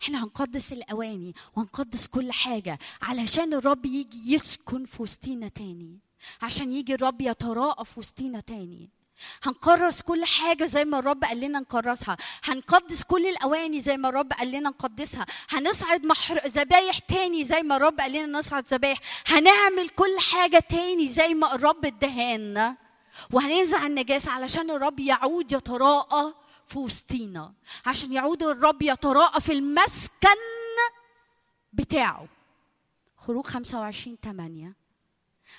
إحنا هنقدس الأواني وهنقدس كل حاجة علشان الرب يجي يسكن في وسطينا تاني عشان يجي الرب يتراءى في وسطينا تاني. هنكرس كل حاجة زي ما الرب قال لنا نكرسها هنقدس كل الأواني زي ما الرب قال لنا نقدسها. هنصعد محر... ذبايح تاني زي ما الرب قال لنا نصعد ذبايح. هنعمل كل حاجة تاني زي ما الرب ادهانا. وهننزع النجاسة علشان الرب يعود يتراءى في وسطينا. عشان يعود الرب يتراءى في المسكن بتاعه. خروج 25 8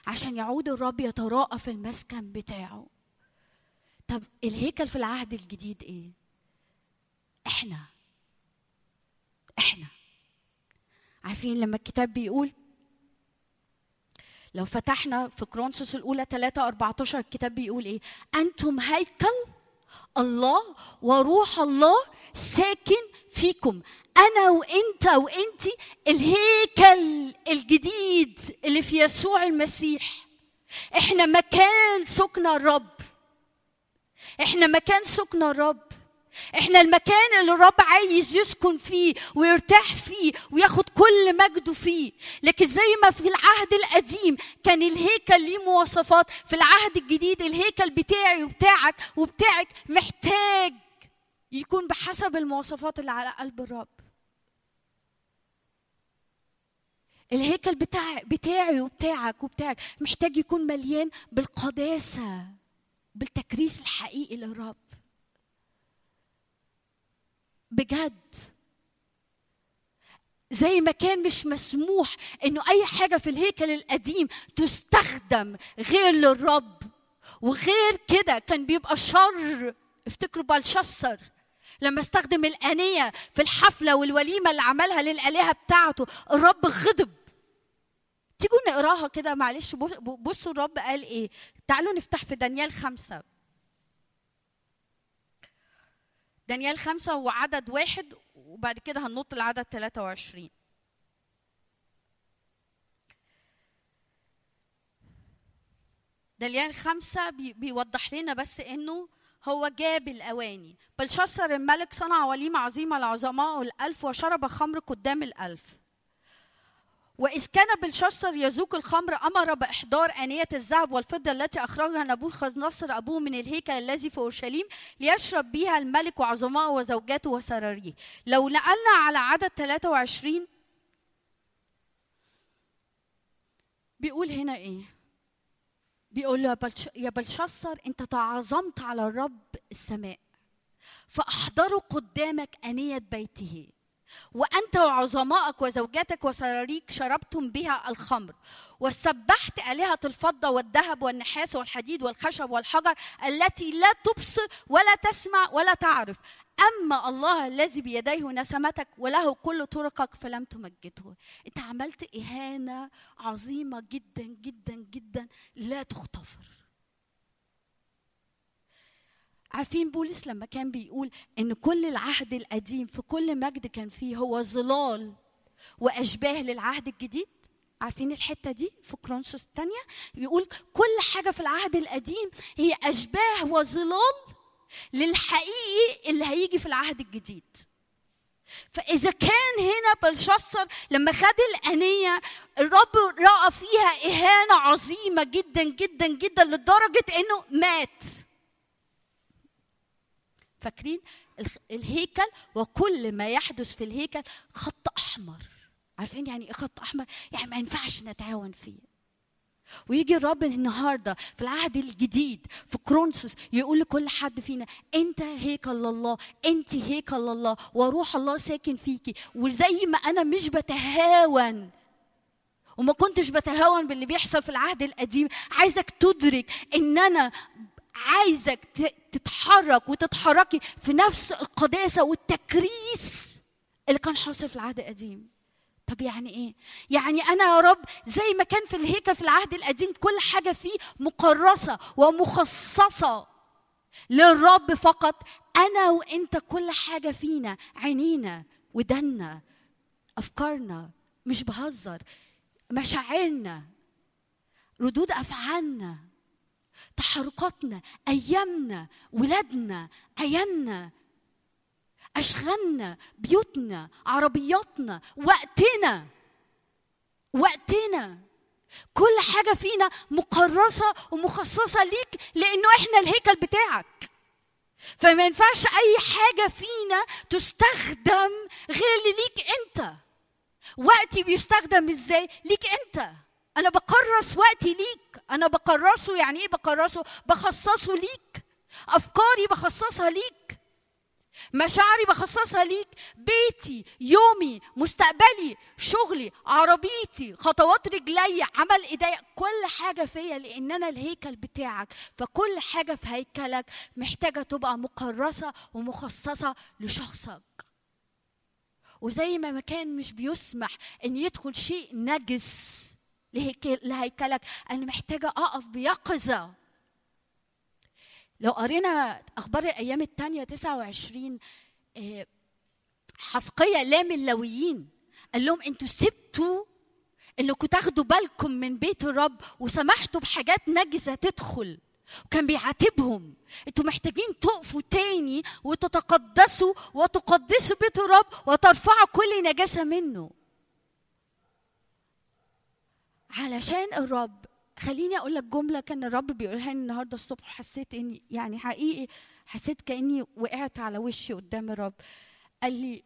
عشان يعود الرب يتراءى في المسكن بتاعه. طب الهيكل في العهد الجديد إيه؟ إحنا. إحنا. عارفين لما الكتاب بيقول لو فتحنا في كرونسوس الأولى 3 14 الكتاب بيقول إيه؟ أنتم هيكل الله وروح الله ساكن فيكم. أنا وإنت وإنتي الهيكل الجديد اللي في يسوع المسيح. إحنا مكان سكن الرب. إحنا مكان سكن الرب. إحنا المكان اللي الرب عايز يسكن فيه ويرتاح فيه وياخد كل مجده فيه. لكن زي ما في العهد القديم كان الهيكل ليه مواصفات في العهد الجديد الهيكل بتاعي وبتاعك وبتاعك محتاج يكون بحسب المواصفات اللي على قلب الرب. الهيكل بتاع بتاعي وبتاعك وبتاعك محتاج يكون مليان بالقداسة بالتكريس الحقيقي للرب. بجد. زي ما كان مش مسموح إنه أي حاجة في الهيكل القديم تستخدم غير للرب. وغير كده كان بيبقى شر. افتكروا بلشسر لما استخدم الآنية في الحفلة والوليمة اللي عملها للآلهة بتاعته الرب غضب. تيجوا نقراها كده معلش. بصوا الرب قال إيه. تعالوا نفتح في دانيال خمسة. دانيال خمسة وعدد واحد وبعد كده هننط لعدد 23 دانيال خمسة بي بيوضح لنا بس إنه هو جاب الأواني. بلشسر الملك صنع وليمة عظيمة لعظماء الألف وشرب خمر قدام الألف. وإذ كان بلشسر يذوق الخمر أمر بإحضار آنية الذهب والفضة التي أخرجها نبوخذ نصر أبوه من الهيكل الذي في أورشليم ليشرب بها الملك وعظماءه وزوجاته وسراريه لو نقلنا على عدد 23 بيقول هنا إيه؟ بيقول له يا بلشسر أنت تعظمت على الرب السماء فأحضروا قدامك آنية بيته. وأنت وعظمائك وزوجاتك وسراريك شربتم بها الخمر وسبحت آلهة الفضة والذهب والنحاس والحديد والخشب والحجر التي لا تبصر ولا تسمع ولا تعرف. أما الله الذي بيديه نسمتك وله كل طرقك فلم تمجده. أنت عملت إهانة عظيمة جدا جدا جدا لا تغتفر. عارفين بولس لما كان بيقول إن كل العهد القديم في كل مجد كان فيه هو ظلال وأشباه للعهد الجديد؟ عارفين الحتة دي؟ في كرونسوس الثانية بيقول كل حاجة في العهد القديم هي أشباه وظلال للحقيقي اللي هيجي في العهد الجديد. فإذا كان هنا بلشسر لما خد الأنية الرب رأى فيها إهانة عظيمة جدا جدا جدا لدرجة إنه مات. فاكرين؟ الهيكل وكل ما يحدث في الهيكل خط أحمر. عارفين يعني إيه خط أحمر؟ يعني ما ينفعش نتعاون فيه. ويجي الرب النهارده في العهد الجديد في كرونسوس يقول لكل حد فينا أنت هيكل الله أنت هيكل الله وروح الله ساكن فيكي. وزي ما أنا مش بتهاون وما كنتش بتهاون باللي بيحصل في العهد القديم عايزك تدرك إن أنا عايزك تتحرك وتتحركي في نفس القداسة والتكريس اللي كان حاصل في العهد القديم. طب يعني إيه؟ يعني أنا يا رب زي ما كان في الهيكل في العهد القديم كل حاجة فيه مكرسه ومخصصة للرب فقط. أنا وأنت كل حاجة فينا عينينا ودنا أفكارنا مش بهزر مشاعرنا ردود أفعالنا. تحركاتنا أيامنا ولادنا عيالنا أشغالنا بيوتنا عربياتنا وقتنا وقتنا. كل حاجة فينا مكرسه ومخصصة ليك لأنه إحنا الهيكل بتاعك. فما ينفعش أي حاجة فينا تستخدم غير ليك أنت. وقتي بيستخدم إزاي؟ ليك أنت. أنا بكرس وقتي ليك. أنا بكرسه يعني إيه بكرسه بخصصه ليك. أفكاري بخصصها ليك. مشاعري بخصصها ليك. بيتي يومي مستقبلي شغلي عربيتي خطوات رجلي عمل ايديا كل حاجة فيا لأن أنا الهيكل بتاعك. فكل حاجة في هيكلك محتاجة تبقى مكرسه ومخصصة لشخصك. وزي ما مكان مش بيسمح إن يدخل شيء نجس. لهيكلك. أنا محتاجة أقف بيقظة. لو قرينا أخبار الأيام الثانية 29 حسقية لام اللويين قال لهم أنتوا سبتوا إنكم تاخدوا بالكم من بيت الرب وسمحتوا بحاجات نجسة تدخل. وكان بيعاتبهم. أنتوا محتاجين تقفوا تاني وتتقدسوا وتقدسوا بيت الرب وترفعوا كل نجاسة منه. علشان الرب. خليني أقول لك جملة كان الرب بيقولها لي النهارده الصبح حسيت إني يعني حقيقي حسيت كأني وقعت على وشي قدام الرب. قال لي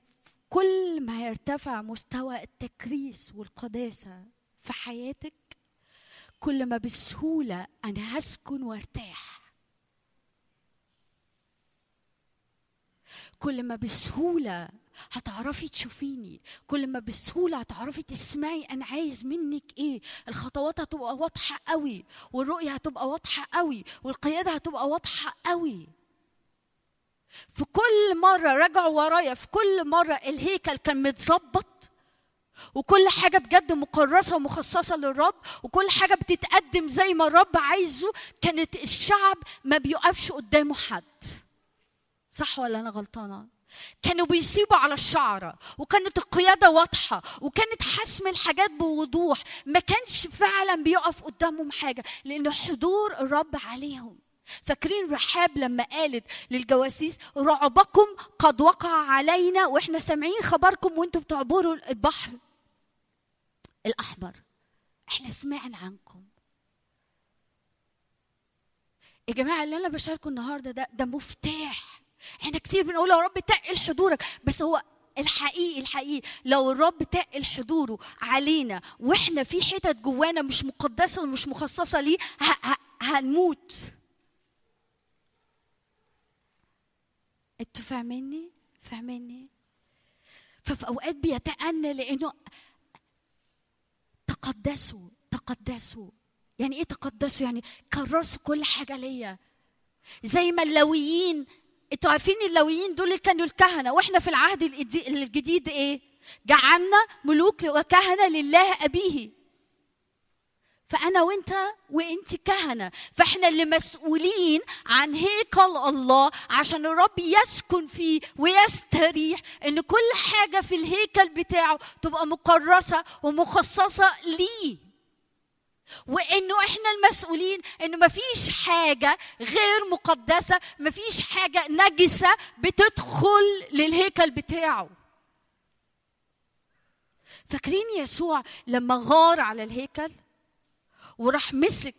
كل ما يرتفع مستوى التكريس والقداسة في حياتك كل ما بسهولة أنا هسكن وأرتاح. كل ما بسهولة هتعرفي تشوفيني. كل ما بسهولة هتعرفي تسمعي أنا عايز منك إيه. الخطوات هتبقى واضحة قوي والرؤية هتبقى واضحة قوي والقيادة هتبقى واضحة قوي. في كل مرة رجعوا ورايا في كل مرة الهيكل كان متظبط وكل حاجة بجد مكرسة ومخصصة للرب وكل حاجة بتتقدم زي ما الرب عايزه كانت الشعب ما بيقفش قدامه حد. صح ولا أنا غلطانة؟ كانوا بيسيبوا على الشعرة وكانت القيادة واضحة وكانت حسم الحاجات بوضوح. ما كانش فعلا بيقف قدامهم حاجة لأن حضور الرب عليهم. فاكرين رحاب لما قالت للجواسيس رعبكم قد وقع علينا. وإحنا سامعين خبركم وأنتم بتعبروا البحر. الأحمر إحنا سمعنا عنكم. يا جماعة اللي أنا بشاركه النهارده ده ده مفتاح. إحنا كتير بنقول يا رب تقل حضورك بس هو الحقيقي الحقيقي. لو الرب تقل حضوره علينا وإحنا في حتت جوانا مش مقدسة ومش مخصصة ليه هنموت. أنتوا فاهميني؟ فاهميني؟ ففي أوقات بيتأنى لأنه تقدسوا تقدسوا. يعني إيه تقدسوا؟ يعني كرسوا كل حاجة ليا. زي ما اللويين أنتوا عارفين اللويين دول اللي كانوا الكهنة وإحنا في العهد الجديد- إيه؟ جعلنا ملوك وكهنة لله أبيه. فأنا وأنت وأنت كهنة. فإحنا اللي مسؤولين عن هيكل الله عشان الرب يسكن فيه ويستريح إن كل حاجة في الهيكل بتاعه تبقى مكرسه ومخصصة ليه. وإنه إحنا المسؤولين إنه مفيش حاجة غير مقدسة مفيش حاجة نجسة بتدخل للهيكل بتاعه. فاكرين يسوع لما غار على الهيكل وراح مسك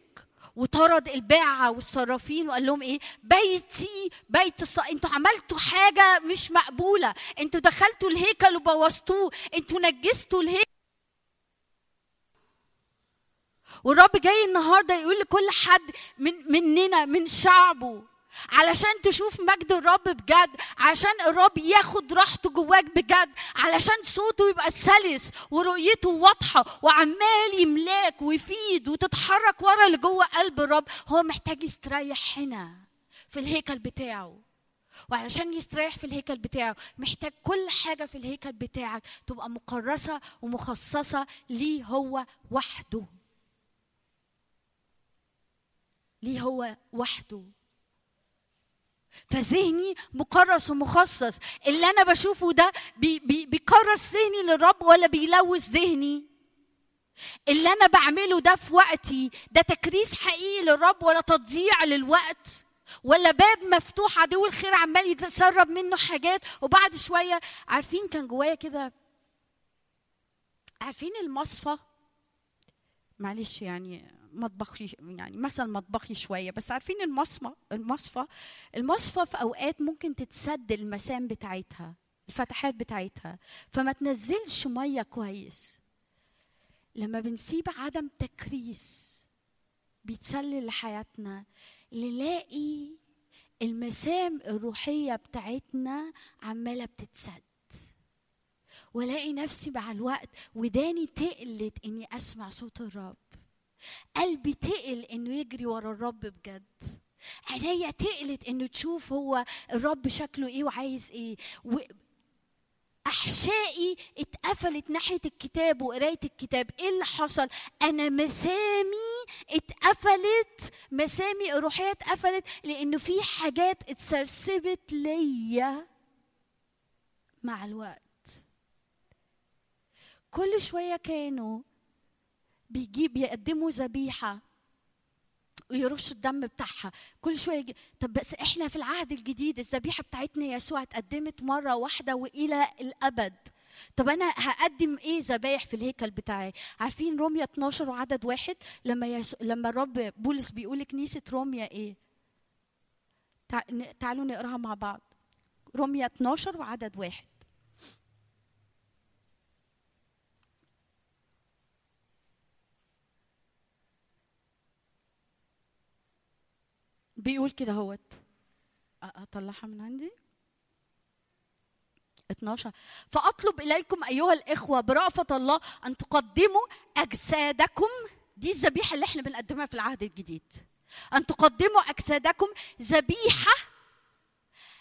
وطرد الباعة والصرافين وقال لهم إيه؟ بيتي بيت الص... أنتوا عملتوا حاجة مش مقبولة. أنتوا دخلتوا الهيكل وبوظتوه. أنتوا نجستوا الهيكل. والرب جاي النهارده يقول لكل حد من مننا من شعبه علشان تشوف مجد الرب بجد عشان الرب ياخد راحته جواك بجد علشان صوته يبقى سلس ورؤيته واضحة وعمال يملاك ويفيد وتتحرك ورا اللي جوه قلب الرب. هو محتاج يستريح هنا في الهيكل بتاعه. وعلشان يستريح في الهيكل بتاعه محتاج كل حاجة في الهيكل بتاعك تبقى مكرسة ومخصصة ليه هو وحده. ليه هو وحده. فذهني مكرس ومخصص. اللي أنا بشوفه ده بي بي بيكرس ذهني للرب ولا بيلوث ذهني. اللي أنا بعمله ده في وقتي ده تكريس حقيقي للرب ولا تضييع للوقت. ولا باب مفتوح عدو الخير عمال يسرب منه حاجات. وبعد شوية عارفين كان جوايا كده عارفين المصفى؟ معلش يعني مطبخي يعني مثل مطبخي شوية بس عارفين المصفى المصفى المصفى في أوقات ممكن تتسد المسام بتاعتها الفتحات بتاعتها فما تنزلش مية كويس. لما بنسيب عدم تكريس بيتسلل لحياتنا نلاقي المسام الروحية بتاعتنا عمالة بتتسد. والاقي نفسي مع الوقت وداني تقلت إني أسمع صوت الرب. قلبي تقل إنه يجري ورا الرب بجد. عينيا تقلت إنه تشوف هو الرب شكله إيه وعايز إيه. و أحشائي اتقفلت ناحية الكتاب وقراية الكتاب. إيه اللي حصل؟ أنا مسامي اتقفلت مسامي الروحيه اتقفلت لإنه في حاجات اتسرسبت ليا مع الوقت. كل شوية كانوا بيجيب يقدموا ذبيحة. ويرش الدم بتاعها. كل شوية يجي طب بس إحنا في العهد الجديد الذبيحة بتاعتنا يسوع اتقدمت مرة واحدة وإلى الأبد. طب أنا هقدم إيه ذبايح في الهيكل بتاعي؟ عارفين روميا 12 وعدد واحد؟ لما يسو... لما الرب بولس بيقول لكنيسة روميا إيه؟ تع... تعالوا نقراها مع بعض. روميا 12 وعدد واحد. بيقول كده هوت. أ- أطلعها من عندي. 12 فأطلب إليكم أيها الإخوة برأفة الله أن تقدموا أجسادكم. دي الذبيحة اللي إحنا بنقدمها في العهد الجديد. أن تقدموا أجسادكم ذبيحة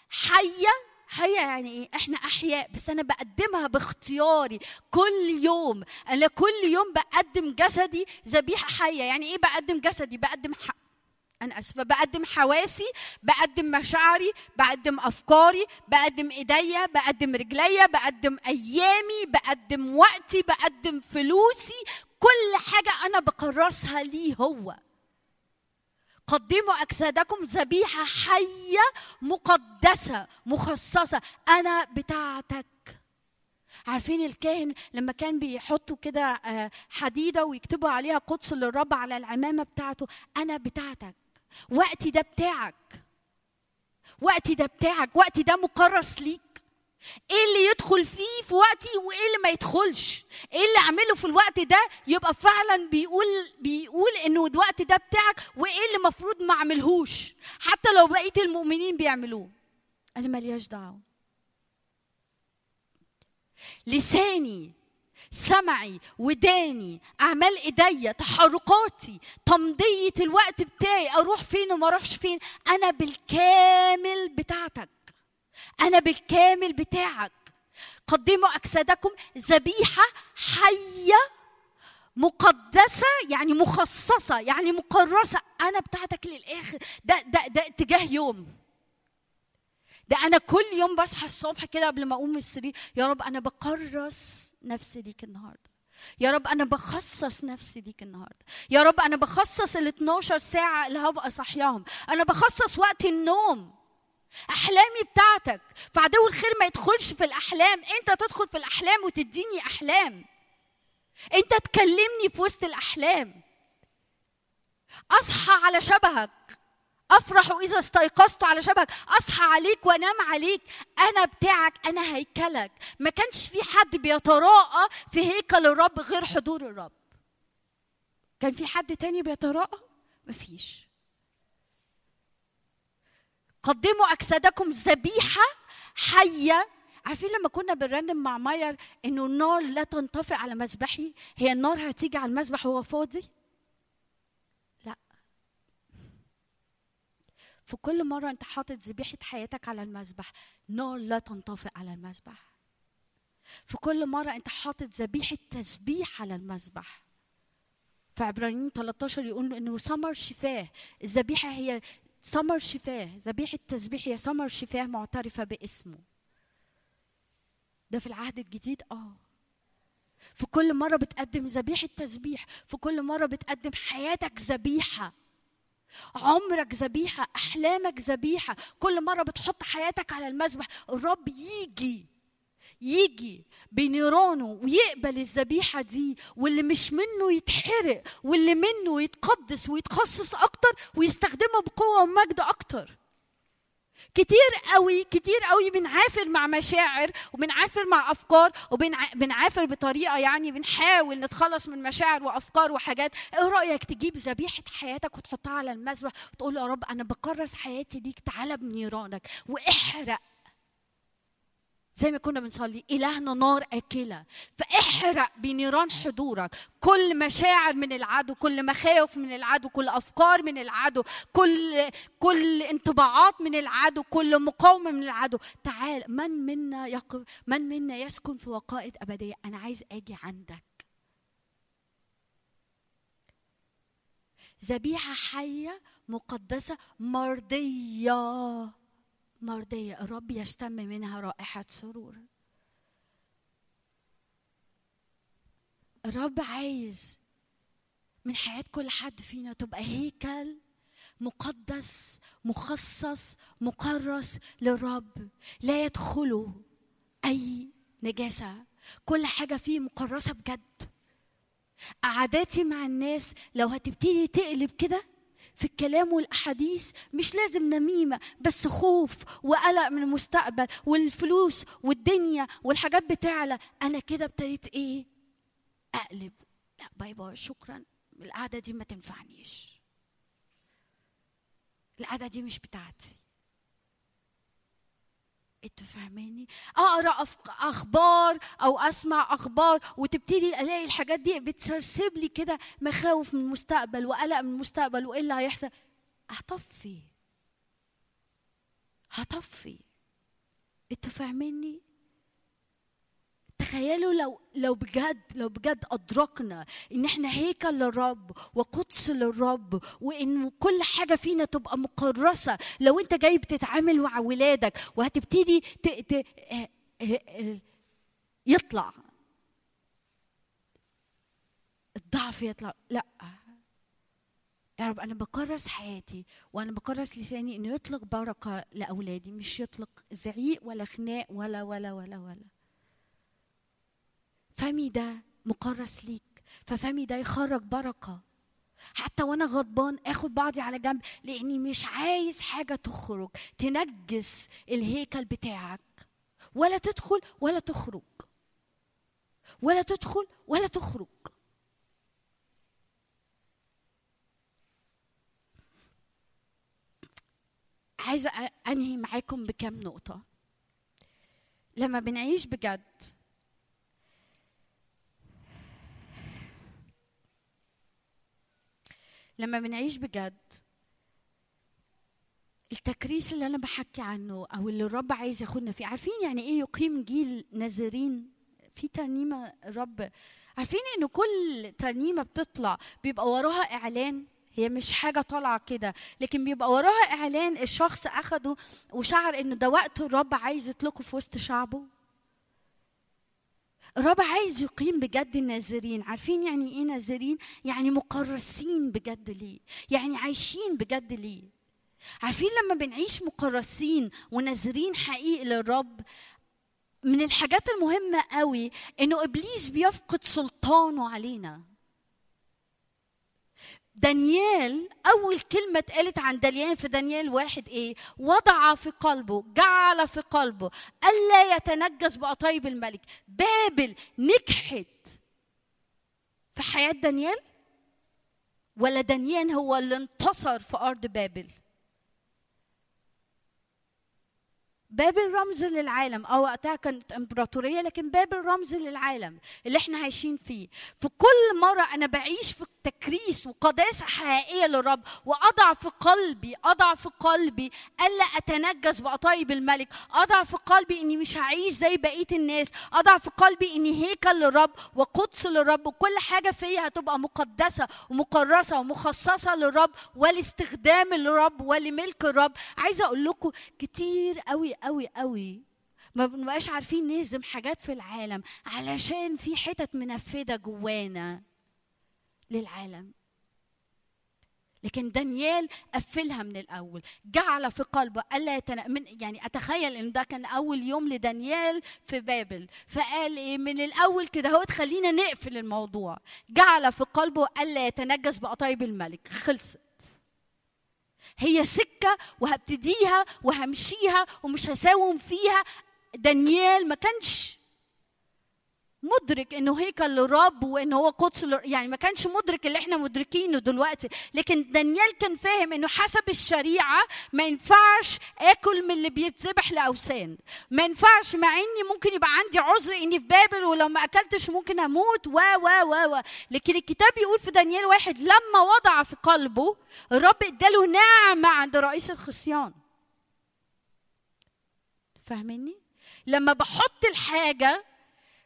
حية. حية يعني إيه؟ إحنا أحياء بس أنا بقدمها باختياري. كل يوم، أنا كل يوم بقدم جسدي ذبيحة حية، يعني إيه بقدم جسدي؟ بقدم ح... أنا آسفة بقدم حواسي بقدم مشاعري بقدم أفكاري بقدم إيديا بقدم رجليا بقدم أيامي بقدم وقتي بقدم فلوسي كل حاجة أنا بكرسها ليه هو. قدموا أجسادكم ذبيحة حية مقدسة مخصصة. أنا بتاعتك. عارفين الكاهن لما كان بيحطوا كده آه، حديدة ويكتبوا عليها قدس للرب على العمامة بتاعته؟ أنا بتاعتك. وقتي ده بتاعك. وقتي ده بتاعك. وقتي ده مكرس ليك. إيه اللي يدخل فيه في وقتي وايه اللي ما يدخلش؟ إيه اللي اعمله في الوقت ده يبقى فعلا بيقول بيقول إنه الوقت ده بتاعك وايه اللي المفروض ما اعملهوش؟ حتى لو بقيه المؤمنين بيعملوه. أنا ملياش دعوة. لساني سمعي وداني أعمال إيديا تحركاتي تمضية الوقت بتاعي أروح فين وما أروحش فين أنا بالكامل بتاعتك. أنا بالكامل بتاعك. قدموا أجسادكم ذبيحة حية مقدسة يعني مخصصة يعني مكرسه أنا بتاعتك للآخر. ده ده ده اتجاه يوم. ده أنا كل يوم بصحى الصبح كده قبل ما أقوم من السرير يا رب أنا بكرس نفسي ليك النهارده. يا رب أنا بخصص نفسي ليك النهارده. يا رب أنا بخصص ال 12 ساعة اللي هبقى صاحياهم. أنا بخصص وقت النوم. أحلامي بتاعتك. فعدو الخير ما يدخلش في الأحلام. أنت تدخل في الأحلام وتديني أحلام. أنت تكلمني في وسط الأحلام. أصحى على شبهك. أفرح إذا استيقظت على شبهك أصحى عليك وأنام عليك. أنا بتاعك أنا هيكلك. ما كانش في حد بيتراءى في هيكل الرب غير حضور الرب. كان في حد تاني بيتراءى؟ مفيش قدموا أجسادكم ذبيحة حية. عارفين لما كنا بنرنم مع ماير إنه النار لا تنطفئ على مذبحي؟ هي النار هتيجي على المذبح وهو فاضي؟ في كل مرة أنت حاطط ذبيحة حياتك على المذبح نار لا تنطفئ على المذبح. في كل مرة أنت حاطط ذبيحة تسبيح على المذبح. في عبرانيين 13 يقول إنه ثمر شفاه. الذبيحة هي ثمر شفاه. ذبيحة تسبيح هي ثمر شفاه معترفة باسمه. ده في العهد الجديد؟ آه. في كل مرة بتقدم ذبيحة تسبيح في كل مرة بتقدم حياتك ذبيحة. عمرك ذبيحة أحلامك ذبيحة. كل مرة بتحط حياتك على المذبح الرب يجي يجي بنيرانه ويقبل الذبيحة دي واللي مش منه يتحرق واللي منه يتقدس ويتخصص أكتر ويستخدمه بقوة ومجد أكتر. كتير قوي كتير قوي بنعافر مع مشاعر وبنعافر مع أفكار وبنعافر بطريقة يعني بنحاول نتخلص من مشاعر وأفكار وحاجات. إيه رأيك تجيب ذبيحة حياتك وتحطها على المذبح وتقول يا رب أنا بكرس حياتي ليك تعالى بنيرانك وإحرق. زي ما كنا بنصلي إلهنا نار آكلة. فاحرق بنيران حضورك. كل مشاعر من العدو كل مخاوف من العدو كل أفكار من العدو كل كل انطباعات من العدو كل مقاومة من العدو. تعال من منا يقف من منا يسكن في وقائد أبدية؟ أنا عايز أجي عندك. ذبيحة حية مقدسة مرضية. مرضية الرب يشتم منها رائحة سرور. الرب عايز من حياة كل حد فينا تبقى هيكل مقدس مخصص مكرس للرب. لا يدخله أي نجاسة. كل حاجة فيه مكرسه بجد. قعداتي مع الناس لو هتبتدي تقلب كده في الكلام والأحاديث مش لازم نميمة بس خوف وقلق من المستقبل والفلوس والدنيا والحاجات بتغلى. أنا كده ابتديت إيه؟ أقلب. لا bye bye شكرا. القعدة دي ما تنفعنيش. القعدة دي مش بتاعتي. أنتوا فاهماني؟ أقرأ أخبار أو أسمع أخبار وتبتدي ألاقي الحاجات دي بتسرسب لي كده مخاوف من المستقبل وقلق من المستقبل وإيه اللي هيحصل. هطفي. هطفي. أنتوا فاهميني تخيلوا لو لو بجد لو بجد أدركنا إن إحنا هيكل للرب وقدس للرب وإن كل حاجة فينا تبقى مكرسه لو أنت جاي بتتعامل مع ولادك وهتبتدي ت... ت... اه- اه- اه- يطلع. الضعف يطلع. لا. يا رب أنا بكرس حياتي وأنا بكرس لساني إنه يطلق بركة لأولادي مش يطلق زعيق ولا خناق ولا ولا ولا ولا. فمي ده مكرس ليك ففمي ده يخرج بركة. حتى وأنا غضبان آخد بعضي على جنب لأني مش عايز حاجة تخرج تنجس الهيكل بتاعك. ولا تدخل ولا تخرج. ولا تدخل ولا تخرج. عايزة أنهي معاكم بكام نقطة؟ لما بنعيش بجد لما بنعيش بجد التكريس اللي أنا بحكي عنه أو اللي الرب عايز ياخدنا فيه عارفين يعني إيه يقيم جيل ناذرين في ترنيمة الرب عارفين انه كل ترنيمة بتطلع بيبقى وراها إعلان؟ هي مش حاجة طالعة كده لكن بيبقى وراها إعلان الشخص أخده وشعر إنه ده وقت الرب عايز يطلقه في وسط شعبه. الرب عايز يقيم بجد الناذرين عارفين يعني إيه ناذرين يعني مكرسين بجد ليه. يعني عايشين بجد ليه. عارفين لما بنعيش مكرسين وناذرين حقيقي للرب من الحاجات المهمة قوي إنه إبليس بيفقد سلطانه علينا. دانيال أول كلمة اتقالت عن دانيال في دانيال واحد إيه؟ وضع في قلبه جعل في قلبه الا يتنجس بقطايب الملك. بابل نجحت في حياة دانيال؟ ولا دانيال هو اللي انتصر في أرض بابل؟ بابل رمز للعالم. آه وقتها كانت امبراطورية لكن بابل رمز للعالم اللي إحنا عايشين فيه. في كل مرة أنا بعيش في تكريس وقداسه حقيقية للرب وأضع في قلبي أضع في قلبي ألا أتنجس بقطايب الملك. أضع في قلبي إني مش هعيش زي بقية الناس. أضع في قلبي إني هيكل للرب وقدس للرب وكل حاجة فيا هتبقى مقدسة ومكرسه ومخصصة للرب ولاستخدام الرب ولملك الرب. عايزة أقول لكم كتير قوي قوي قوي. ما بنبقاش عارفين نهزم حاجات في العالم علشان في حتت منفذة جوانا للعالم. لكن دانيال قفلها من الأول. جعل في قلبه الا يتنا... من يعني أتخيل إن ده كان أول يوم لدانيال في بابل. فقال إيه من الأول كده هو خلينا نقفل الموضوع. جعل في قلبه الا يتنجس بقطايب الملك. خلصت. هي سكة وهبتديها وهمشيها ومش هساوم فيها. دانيال ما كانش مدرك إنه هيكل للرب وان هو قدس يعني ما كانش مدرك اللي إحنا مدركينه دلوقتي. لكن دانيال كان فاهم إنه حسب الشريعة ما ينفعش آكل من اللي بيتذبح لأوثان. ما ينفعش مع إني ممكن يبقى عندي عذر إني في بابل ولو ما أكلتش ممكن أموت. و و و و. لكن الكتاب يقول في دانيال واحد لما وضع في قلبه الرب إداله نعمة عند رئيس الخصيان. فاهميني؟ لما بحط الحاجة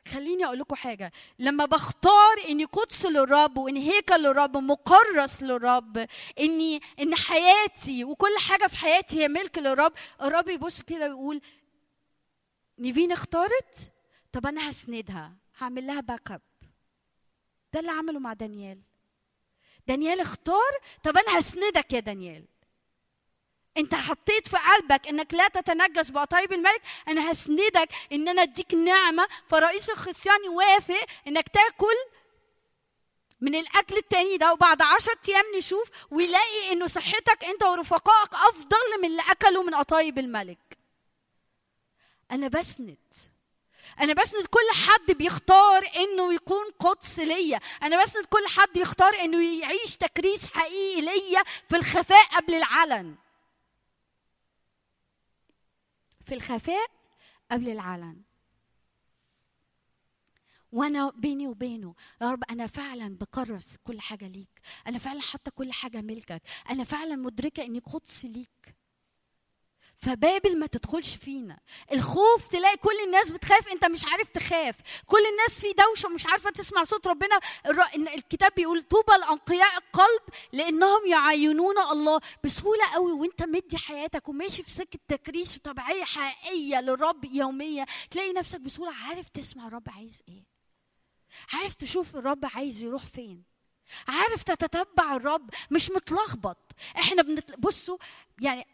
خليني أقول لكم حاجة. لما بختار إني قدس للرب وإني هيكل للرب مكرس للرب إني إن حياتي وكل حاجة في حياتي هي ملك للرب الرب يبص كده ويقول نيفين اختارت؟ طب أنا هسندها هعمل لها back up ده اللي عمله مع دانيال. دانيال اختار طب أنا هسندك يا دانيال. انت حطيت في قلبك انك لا تتنجس بأطايب الملك أنا هسندك ان أنا اديك نعمة. فرئيس الخصيان يوافق انك تاكل من الأكل التاني ده وبعد عشر أيام نشوف ويلاقي انه صحتك أنت ورفقائك أفضل من اللي أكلوا من أطايب الملك. أنا بسند. أنا بسند كل حد بيختار إنه يكون قدس ليا. أنا بسند كل حد يختار إنه يعيش تكريس حقيقي ليا في الخفاء قبل العلن. في الخفاء قبل العلن. وأنا بيني وبينه يا رب أنا فعلا بكرس كل حاجة ليك أنا فعلا حاطة كل حاجة ملكك أنا فعلا مدركة إني قدس ليك. فبابل ما تدخلش فينا. الخوف تلاقي كل الناس بتخاف انت مش عارف تخاف. كل الناس في دوشة ومش عارفة تسمع صوت ربنا. الكتاب بيقول طوبى لأنقياء القلب لأنهم يعاينون الله بسهولة قوي وانت مدي حياتك وماشي في سكة تكريس وطبيعيه حقيقية للرب يومية تلاقي نفسك بسهولة. عارف تسمع الرب عايز إيه؟ عارف تشوف الرب عايز يروح فين؟ عارف تتتبع الرب؟ مش متلخبط. إحنا بنتل... بصوا يعني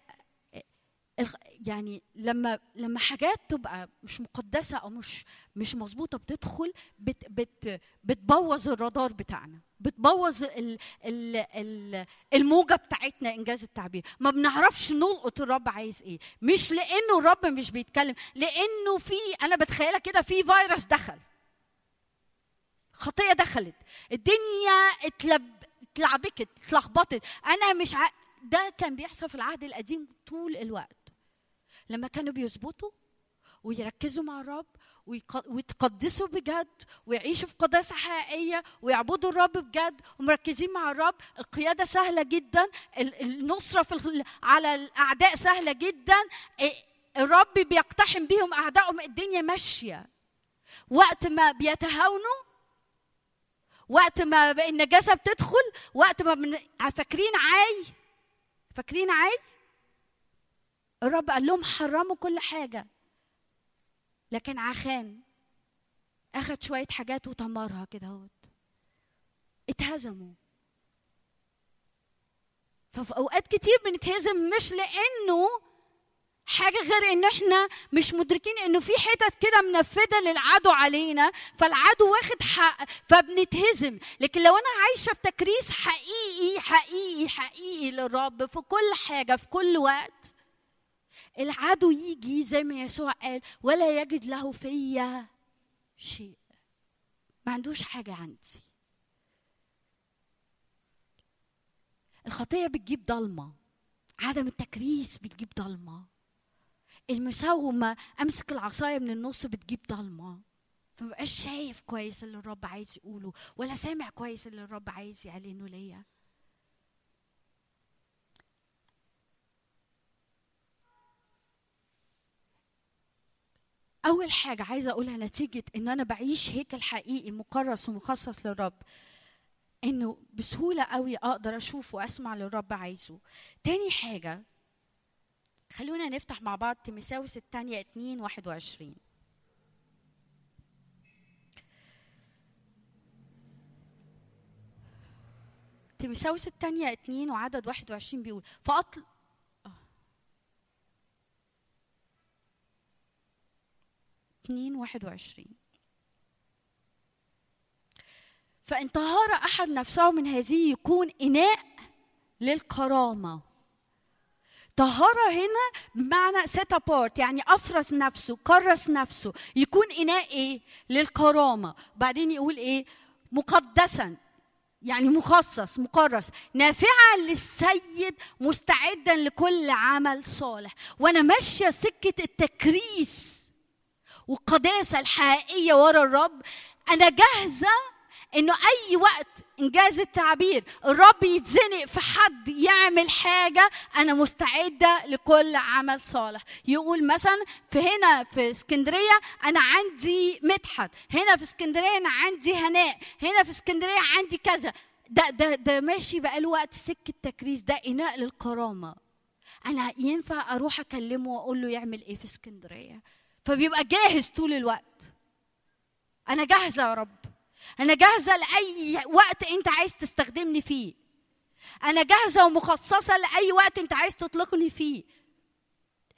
يعني لما لما حاجات تبقى مش مقدسة أو مش مش مظبوطة بتدخل بت بت بتبوظ الرادار بتاعنا بتبوظ ال ال ال الموجة بتاعتنا إنجاز التعبير. ما بنعرفش نلقط الرب عايز إيه. مش لأنه الرب مش بيتكلم لأنه في أنا بتخيلها كده في فيروس دخل. خطية دخلت. الدنيا اتلب اتلعبكت اتلخبطت. أنا مش ع... ده كان بيحصل في العهد القديم طول الوقت. لما كانوا بيظبطوا ويركزوا مع الرب ويتقدسوا بجد ويعيشوا في قداسة حقيقية ويعبدوا الرب بجد ومركزين مع الرب القيادة سهلة جدا ال- النصرة في على الأعداء سهلة جدا الرب بيقتحم بيهم أعدائهم الدنيا ماشية وقت ما بيتهاونوا وقت ما النجاسة بتدخل وقت ما. فاكرين عاي فاكرين عاي الرب قال لهم حرموا كل حاجة. لكن عخان أخد شوية حاجات وطمرها كده أهوت. اتهزموا. ففي أوقات كتير بنتهزم مش لأنه حاجة غير إن إحنا مش مدركين إنه في حتت كده منفذة للعدو علينا. فالعدو واخد حق فبنتهزم. لكن لو أنا عايشة في تكريس حقيقي حقيقي حقيقي للرب في كل حاجة في كل وقت العدو يجي زي ما يسوع قال ولا يجد له فيا شيء. ما عندوش حاجة عندي. الخطية بتجيب ضلمة. عدم التكريس بتجيب ضلمة. المساومة أمسك العصاية من النص بتجيب ضلمة. فمبقاش شايف كويس اللي الرب عايز يقوله ولا سامع كويس اللي الرب عايز يعلنه ليا. أول حاجة عايزة أقولها نتيجة إن أنا بعيش هيكل حقيقي مكرس ومخصص للرب إنه بسهولة قوي أقدر أشوف وأسمع اللي الرب عايزه. تاني حاجة خلونا نفتح مع بعض تيموثاوس الثانية 2 21 تيموثاوس الثانية 2 وعدد 21 بيقول فأطل آه. 2 21 فإن طهر أحد نفسه من هذه يكون إناء للكرامة. طهارة هنا بمعنى set apart يعني أفرز نفسه كرس نفسه. يكون إناء إيه؟ للكرامة. بعدين يقول إيه؟ مقدسا يعني مخصص مكرس نافعا للسيد مستعدا لكل عمل صالح. وأنا ماشية سكة التكريس. والقداسة الحقيقية ورا الرب أنا جاهزة إنه أي وقت إنجاز التعبير الرب يتزنق في حد يعمل حاجة أنا مستعدة لكل عمل صالح. يقول مثلا في هنا في اسكندرية أنا عندي مدحت هنا في اسكندرية أنا عندي هناء هنا في اسكندرية عندي كذا. ده ده ده ماشي بقاله وقت سكة تكريس ده إناء للكرامة. أنا ينفع أروح أكلمه وأقول له يعمل إيه في اسكندرية؟ فبيبقى جاهز طول الوقت. أنا جاهزة يا رب. أنا جاهزة لأي وقت أنت عايز تستخدمني فيه. أنا جاهزة ومخصصة لأي وقت أنت عايز تطلقني فيه.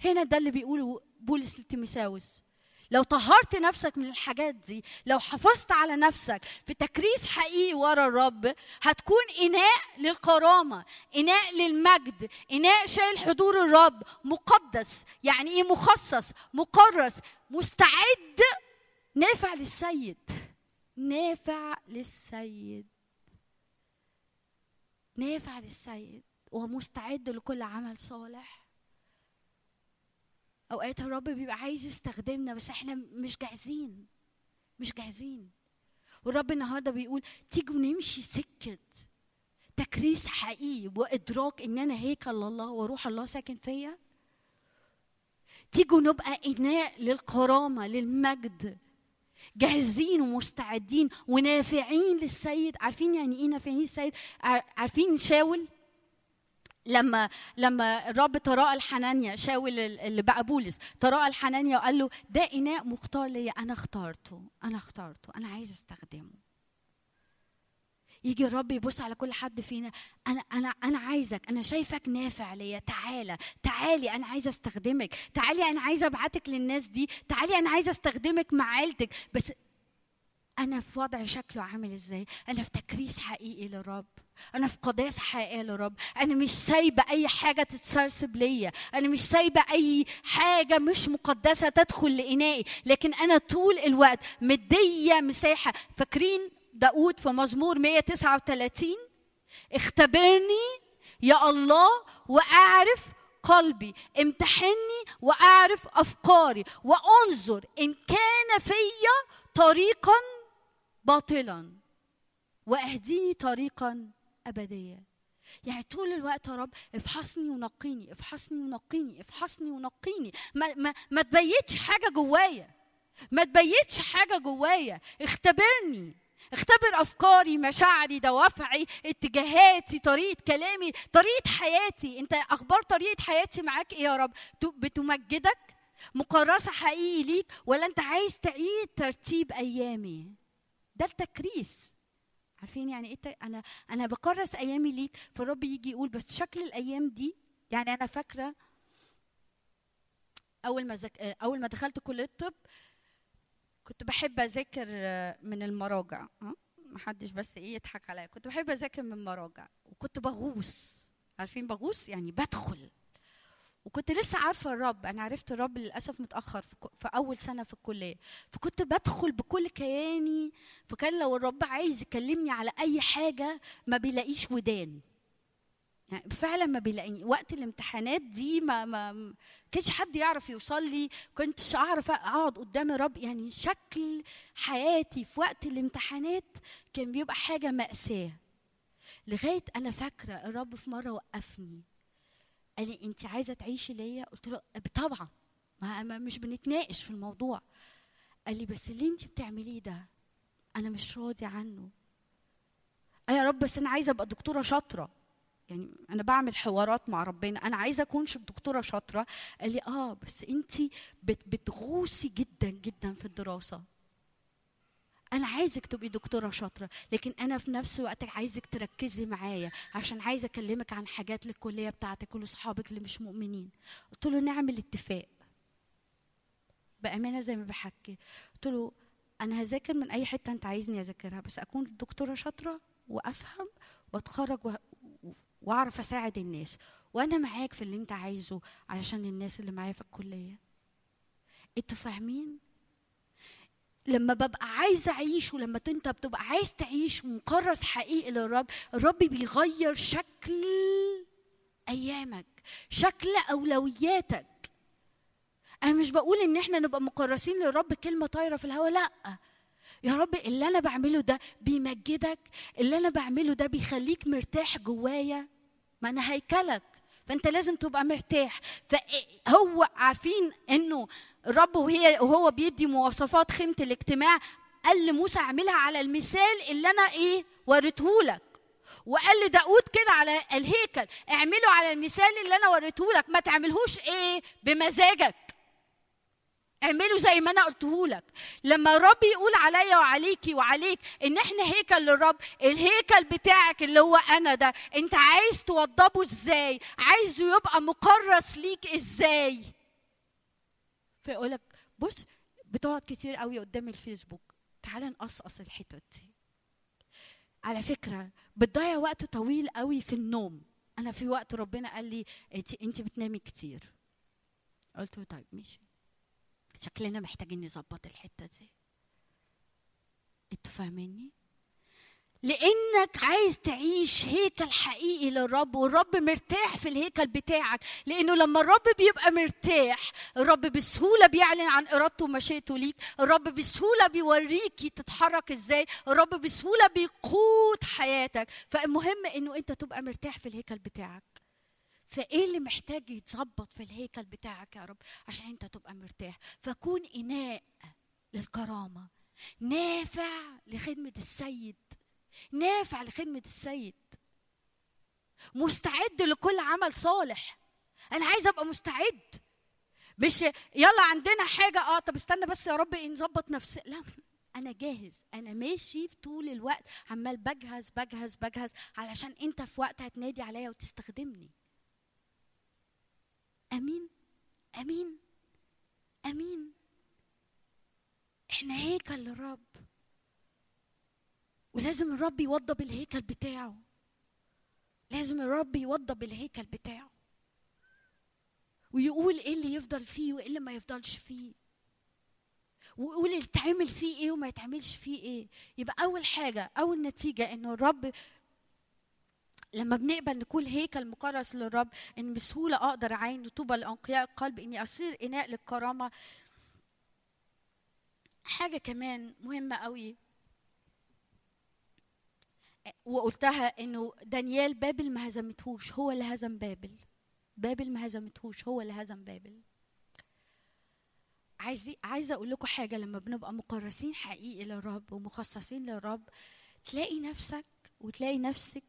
هنا ده اللي بيقوله بولس لتيموساوس. لو طهرت نفسك من الحاجات دي لو حافظت على نفسك في تكريس حقيقي ورا الرب هتكون إناء للكرامة إناء للمجد إناء شايل حضور الرب مقدس. يعني إيه مخصص؟ مكرس مستعد. نافع للسيد. نافع للسيد. نافع للسيد. ومستعد لكل عمل صالح. أوقات الرب بيبقى عايز يستخدمنا بس إحنا مش جاهزين مش جاهزين. والرب النهارده بيقول تيجوا نمشي سكه تكريس حقيقي وإدراك إن أنا هيكل الله وروح الله ساكن فيا. تيجوا نبقى إناء للكرامة للمجد. جاهزين ومستعدين ونافعين للسيد. عارفين يعني إيه نافعين للسيد؟ عارفين شاول؟ لما لما الرب تراءى لحنانيا شاول ال- اللي بقى بولس تراءى لحنانيا وقال له ده إناء مختار ليا أنا اخترته أنا اخترته أنا عايز أستخدمه. يجي الرب يبص على كل حد فينا أنا أنا أنا عايزك أنا شايفك نافع ليا تعالى تعالي أنا عايزه أستخدمك تعالي أنا عايزه أبعتك للناس دي تعالي أنا عايزه أستخدمك مع عيلتك. بس أنا في وضع شكله عامل إزاي؟ أنا في تكريس حقيقي للرب. أنا في قداسه حقيقيه للرب أنا مش سايبة أي حاجة تتسرسب ليا. أنا مش سايبة أي حاجة مش مقدسة تدخل لانائي لكن أنا طول الوقت مدية مساحة. فاكرين داود في مزمور 139 اختبرني يا الله وأعرف قلبي. امتحني وأعرف أفكاري. وأنظر إن كان فيا طريقا باطلا. وأهديني طريقا ابديا يعني طول الوقت يا رب افحصني ونقيني افحصني ونقيني افحصني ونقيني. ما ما ما تبيتش حاجة جوايا. ما تبيتش حاجة جوايا. اختبرني. اختبر أفكاري مشاعري دوافعي اتجاهاتي طريقة كلامي طريقة حياتي. أنت أخبار طريقة حياتي معاك إيه يا رب؟ بتمجدك؟ مكرسه حقيقي ليك؟ ولا أنت عايز تعيد ترتيب أيامي؟ ده التكريس. عارفين يعني إيه أنا أنا بكرس أيامي ليك فالرب يجي يقول بس شكل الأيام دي يعني أنا فاكرة أول ما زك... أول ما دخلت كلية الطب كنت بحب أذاكر من المراجع. ها محدش بس إيه يضحك عليا. كنت بحب أذاكر من المراجع. وكنت بغوص. عارفين بغوص؟ يعني بدخل. وكنت لسه عارفة الرب. أنا عرفت الرب للأسف متأخر في, أول سنة في الكلية. فكنت بدخل بكل كياني فكان لو الرب عايز يكلمني على أي حاجة ما بيلاقيش ودان. يعني فعلا ما بيلاقيني. وقت الامتحانات دي ما ما ما كانش حد يعرف يوصل لي. كنتش أعرف أقعد قدام الرب. يعني شكل حياتي في وقت الامتحانات كان بيبقى حاجة مأساة. لغاية أنا فاكرة الرب في مرة وقفني. قال لي انت عايزة تعيشي ليا؟ قلت له طبعا. ما مش بنتناقش في الموضوع. قال لي بس اللي انت بتعمليه ده أنا مش راضي عنه. آه يا رب بس أنا عايزة أبقى دكتورة شاطرة. يعني أنا بعمل حوارات مع ربنا. أنا عايزة أكون دكتورة شاطرة. قال لي آه بس انت بت بتغوصي جدا جدا في الدراسة. أنا عايزك تبقي دكتورة شاطرة لكن أنا في نفس الوقت عايزك تركزي معايا عشان عايزة أكلمك عن حاجات للكلية بتاعتك ولاصحابك اللي مش مؤمنين. قلت له نعمل اتفاق بأمانة زي ما بحكي. قلت له أنا هذاكر من أي حتة أنت عايزني أذاكرها بس أكون دكتورة شاطرة وأفهم وأتخرج. وأعرف أساعد الناس. وأنا معاك في اللي أنت عايزه علشان الناس اللي معايا في الكلية. أنتوا فاهمين؟ لما ببقى عايزة أعيش ولما أنت بتبقى عايز تعيش ومكرس حقيقي للرب الرب بيغير شكل أيامك شكل أولوياتك. أنا مش بقول إن إحنا نبقى مكرسين للرب كلمة طايرة في الهواء لأ. يا رب اللي أنا بعمله ده بيمجدك اللي أنا بعمله ده بيخليك مرتاح جوايا. ما أنا هيكلك فأنت لازم تبقى مرتاح. فهو عارفين إنه الرب وهي وهو بيدي مواصفات خيمة الاجتماع قال لموسى اعملها على المثال اللي أنا إيه وريتهولك وقال لداود كده على الهيكل اعمله على المثال اللي أنا وريتهولك ما تعملهوش إيه بمزاجك. اعملوا زي ما أنا قلته لك. لما الرب يقول عليا وعليكي وعليك إن إحنا هيكل للرب الهيكل بتاعك اللي هو أنا ده أنت عايز توضبه إزاي؟ عايزه يبقى مكرس ليك إزاي؟ فيقولك بص بتقعد كتير قوي قدام الفيسبوك. تعال نقصقص الحتت دي. على فكرة بتضيع وقت طويل قوي في النوم. أنا في وقت ربنا قال لي انت بتنامي كتير. قلت له طيب ماشي. شكلنا محتاجين نظبط الحتة دي. أنتوا فاهميني لأنك عايز تعيش هيكل حقيقي للرب والرب مرتاح في الهيكل بتاعك. لأنه لما الرب بيبقى مرتاح الرب بسهولة بيعلن عن إرادته ومشيئته ليك. الرب بسهولة بيوريكي تتحرك إزاي. الرب بسهولة بيقود حياتك. فالمهم إنه أنت تبقى مرتاح في الهيكل بتاعك. فإيه اللي محتاج يتظبط في الهيكل بتاعك يا رب؟ عشان أنت تبقى مرتاح. فكون إناء للكرامة. نافع لخدمة السيد. نافع لخدمة السيد. مستعد لكل عمل صالح. أنا عايزه أبقى مستعد. مش يلا عندنا حاجة. آه طب استنى بس يا رب نظبط نفسي لا أنا جاهز. أنا ماشي في طول الوقت. عمال بجهز بجهز بجهز علشان أنت في وقت هتنادي عليا وتستخدمني. أمين. أمين. أمين. إحنا هيكل للرب ولازم الرب يوضب الهيكل بتاعه. لازم الرب يوضب الهيكل بتاعه. ويقول إيه اللي يفضل فيه وإيه اللي ما يفضلش فيه. ويقول يتعمل فيه إيه وما يتعملش فيه إيه. يبقى أول حاجة أول نتيجة إنه الرب لما بنقبل نكون هيكل مكرس للرب إن بسهولة أقدر أعين طوبى لانقياء القلب إني أصير إناء للكرامة. حاجة كمان مهمة قوي وقلتها إنه دانيال بابل ما هزمتهوش هو اللي هزم بابل. بابل ما هزمتهوش هو اللي هزم بابل. عايز عايزة أقول لكم حاجة لما بنبقى مكرسين حقيقي للرب ومخصصين للرب تلاقي نفسك وتلاقي نفسك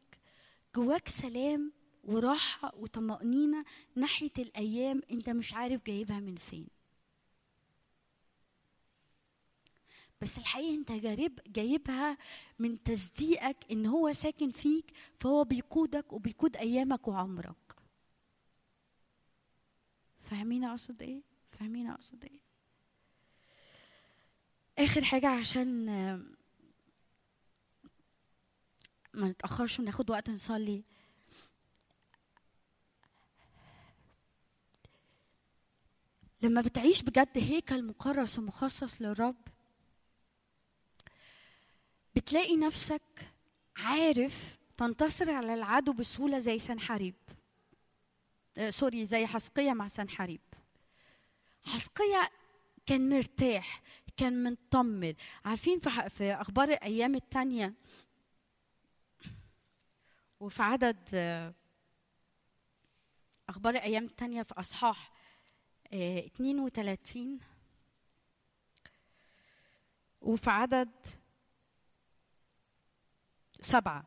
جواك سلام وراحة وطمأنينة ناحية الأيام أنت مش عارف جايبها من فين. بس الحقيقة انت جارب جايبها من تصديقك ان هو ساكن فيك فهو بيقودك وبيقود أيامك وعمرك. فاهمين أقصد إيه؟ فاهمين أقصد إيه؟ آخر حاجة عشان ما نتأخرش وناخد وقت نصلي. لما بتعيش بجد هيكل مكرس ومخصص للرب بتلاقي نفسك عارف تنتصر على العدو بسهولة زي سنحريب. آه سوري زي حسقية مع سنحريب. حسقية كان مرتاح كان مطمن عارفين في, في أخبار الأيام التانية؟ وفي عدد آه أخبار الأيام التانية في أصحاح آه 32 وفي عدد سبعة.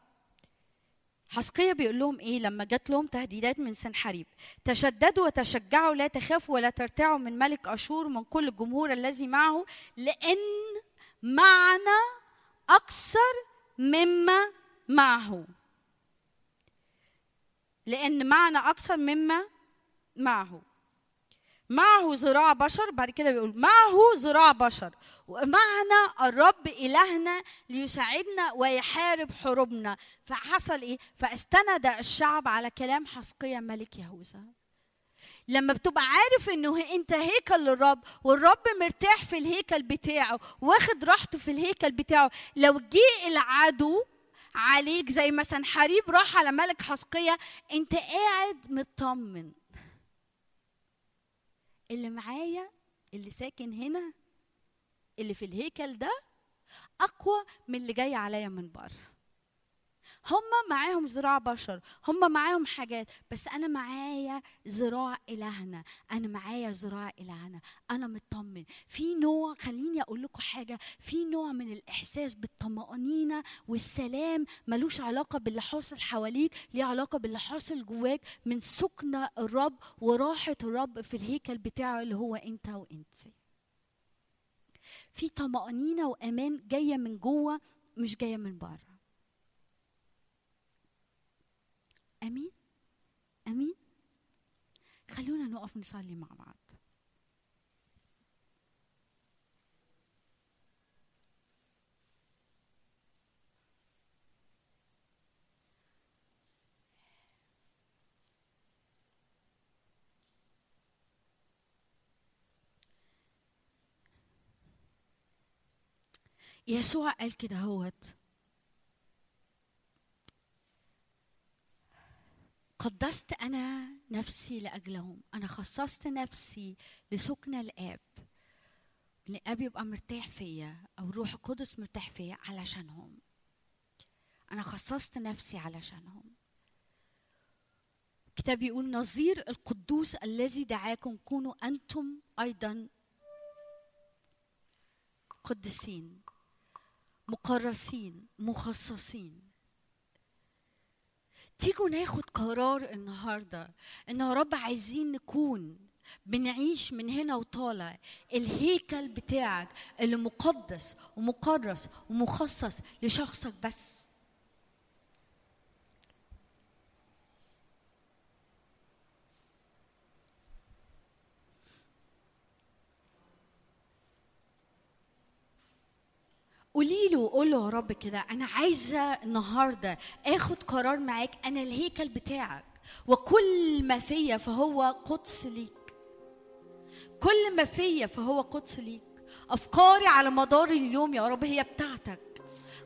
حسقية بيقول لهم إيه؟ لما جات لهم تهديدات من سنحريب. تشددوا وتشجعوا لا تخافوا ولا ترتعوا من ملك أشور من كل الجمهور الذي معه لأن معنا أكثر مما معه. لأن معنا أكثر مما معه. معه ذراع بشر بعد كده بيقول معه ذراع بشر. ومعنا الرب إلهنا ليساعدنا ويحارب حروبنا. فحصل إيه؟ فاستند الشعب على كلام حسقية ملك يهوذا. لما بتبقى عارف إنه أنت هيكل للرب والرب مرتاح في الهيكل بتاعه واخد راحته في الهيكل بتاعه لو جه العدو عليك زي مثلا حريب راح على ملك حسقية أنت قاعد مطمن. اللي معايا اللي ساكن هنا اللي في الهيكل ده أقوى من اللي جاي عليا من بره. هم معاهم ذراع بشر هم معاهم حاجات بس أنا معايا ذراع إلهنا أنا معايا ذراع إلهنا أنا مطمن. في نوع خليني أقول لكم حاجة في نوع من الإحساس بالطمأنينة والسلام ملوش علاقة باللي حاصل حواليك ليه علاقة باللي حاصل جواك من سكن الرب وراحة الرب في الهيكل بتاعه اللي هو أنت وأنت. في طمأنينة وأمان جاية من جوه مش جاية من بره. أمين أمين خلونا نقف نصلي مع بعض. يسوع قال كده هوت. قدست أنا نفسي لأجلهم. أنا خصصت نفسي لسكن الآب. إن الآب يبقى مرتاح فيا أو الروح القدس مرتاح فيا علشانهم. أنا خصصت نفسي علشانهم. الكتاب يقول نظير القدوس الذي دعاكم كونوا أنتم أيضا قدسين مقرسين مخصصين. تيجوا ناخد قرار النهارده إن يا رب عايزين نكون بنعيش من هنا وطالع الهيكل بتاعك اللي مقدس ومقرس ومخصص لشخصك بس. قولي له قول له يا رب كده أنا عايزة النهارده آخد قرار معاك أنا الهيكل بتاعك وكل ما فيا فهو قدس ليك. كل ما فيا فهو قدس ليك. أفكاري على مدار اليوم يا رب هي بتاعتك.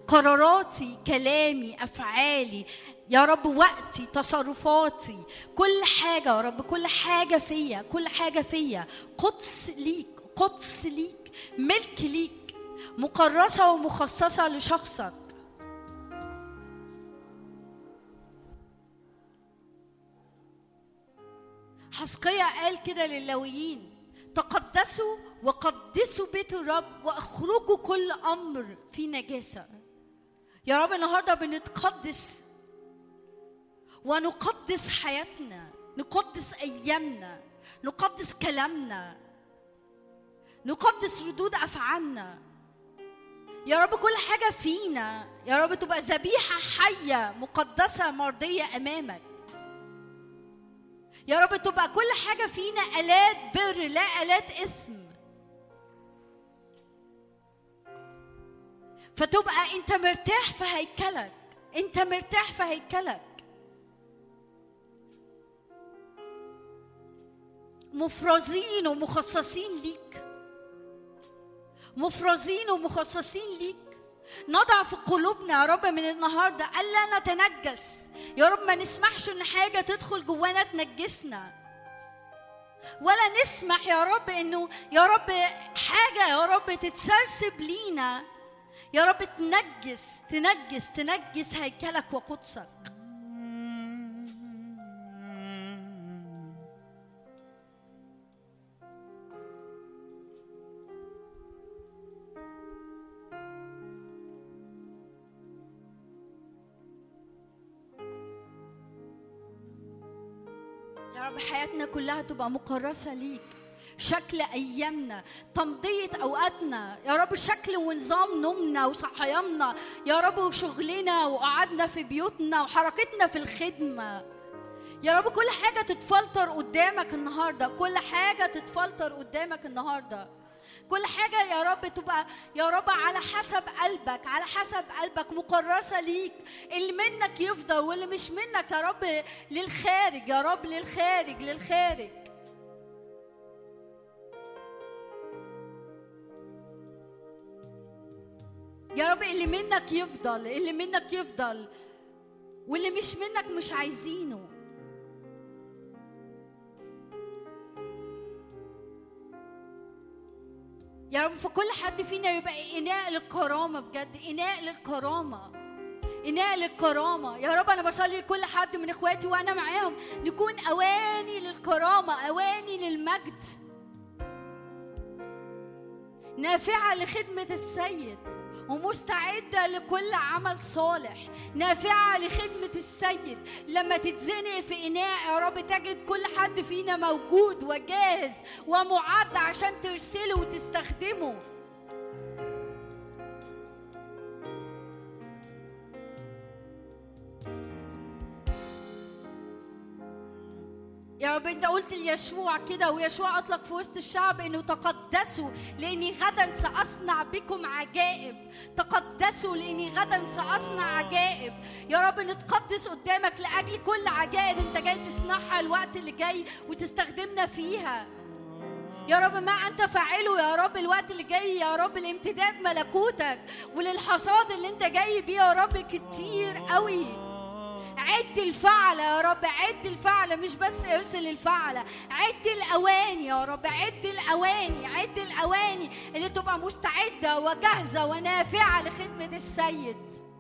قراراتي كلامي أفعالي يا رب وقتي تصرفاتي كل حاجة يا رب كل حاجة فيا كل حاجة فيا قدس ليك قدس ليك ملك ليك مكرسة ومخصصة لشخصك. حسقية قال كده للويين تقدسوا وقدسوا بيت الرب وأخرجوا كل أمر في نجاسة. يا رب النهارده بنتقدس ونقدس حياتنا نقدس أيامنا نقدس كلامنا نقدس ردود أفعالنا. يا رب كل حاجة فينا يا رب تبقى ذبيحة حية مقدسة مرضية أمامك. يا رب تبقى كل حاجة فينا آلات بر لا آلات إثم فتبقى أنت مرتاح في هيكلك أنت مرتاح في هيكلك. مفرزين ومخصصين ليك. مفرزين ومخصصين ليك. نضع في قلوبنا يا رب من النهارده ألا نتنجس. يا رب ما نسمحش إن حاجة تدخل جوانا تنجسنا. ولا نسمح يا رب إنه يا رب حاجة يا رب تتسرسب لينا. يا رب تنجس تنجس تنجس هيكلك وقدسك. حياتنا كلها تبقى مكرسة ليك. شكل أيامنا تمضية أوقاتنا. يا رب شكل ونظام نومنا وصحياننا. يا رب وشغلنا وقعدنا في بيوتنا وحركتنا في الخدمة. يا رب كل حاجة تتفلتر قدامك النهاردة. كل حاجة تتفلتر قدامك النهاردة. كل حاجة يا رب تبقى يا رب على حسب قلبك على حسب قلبك مكرسة ليك اللي منك يفضل واللي مش منك يا رب للخارج يا رب للخارج للخارج. يا رب اللي منك يفضل اللي منك يفضل واللي مش منك مش عايزينه. يا رب فكل حد فينا يبقى إناء للكرامة بجد إناء للكرامة إناء للكرامة. يا رب أنا بصلي لكل حد من إخواتي وأنا معاهم نكون أواني للكرامة أواني للمجد. نافعة لخدمة السيد. ومستعدة لكل عمل صالح نافعة لخدمة السيد. لما تتزنق في إناء يا رب تجد كل حد فينا موجود وجاهز ومعد عشان ترسله وتستخدمه. يا رب انت قلت ليشوع كده ويشوع أطلق في وسط الشعب إنه تقدسوا لأني غدا سأصنع بكم عجائب. تقدسوا لأني غدا سأصنع عجائب. يا رب نتقدس قدامك لأجل كل عجائب أنت جاي تصنعها الوقت اللي جاي وتستخدمنا فيها. يا رب ما أنت فاعله يا رب الوقت اللي جاي يا رب لامتداد ملكوتك وللحصاد اللي أنت جاي بيه يا رب كتير قوي. عد الفعلة يا رب عد الفعلة مش بس ارسل الفعلة عد الأواني يا رب عد الأواني عد الأواني اللي تبقى مستعدة وجاهزة ونافعة لخدمة السيد.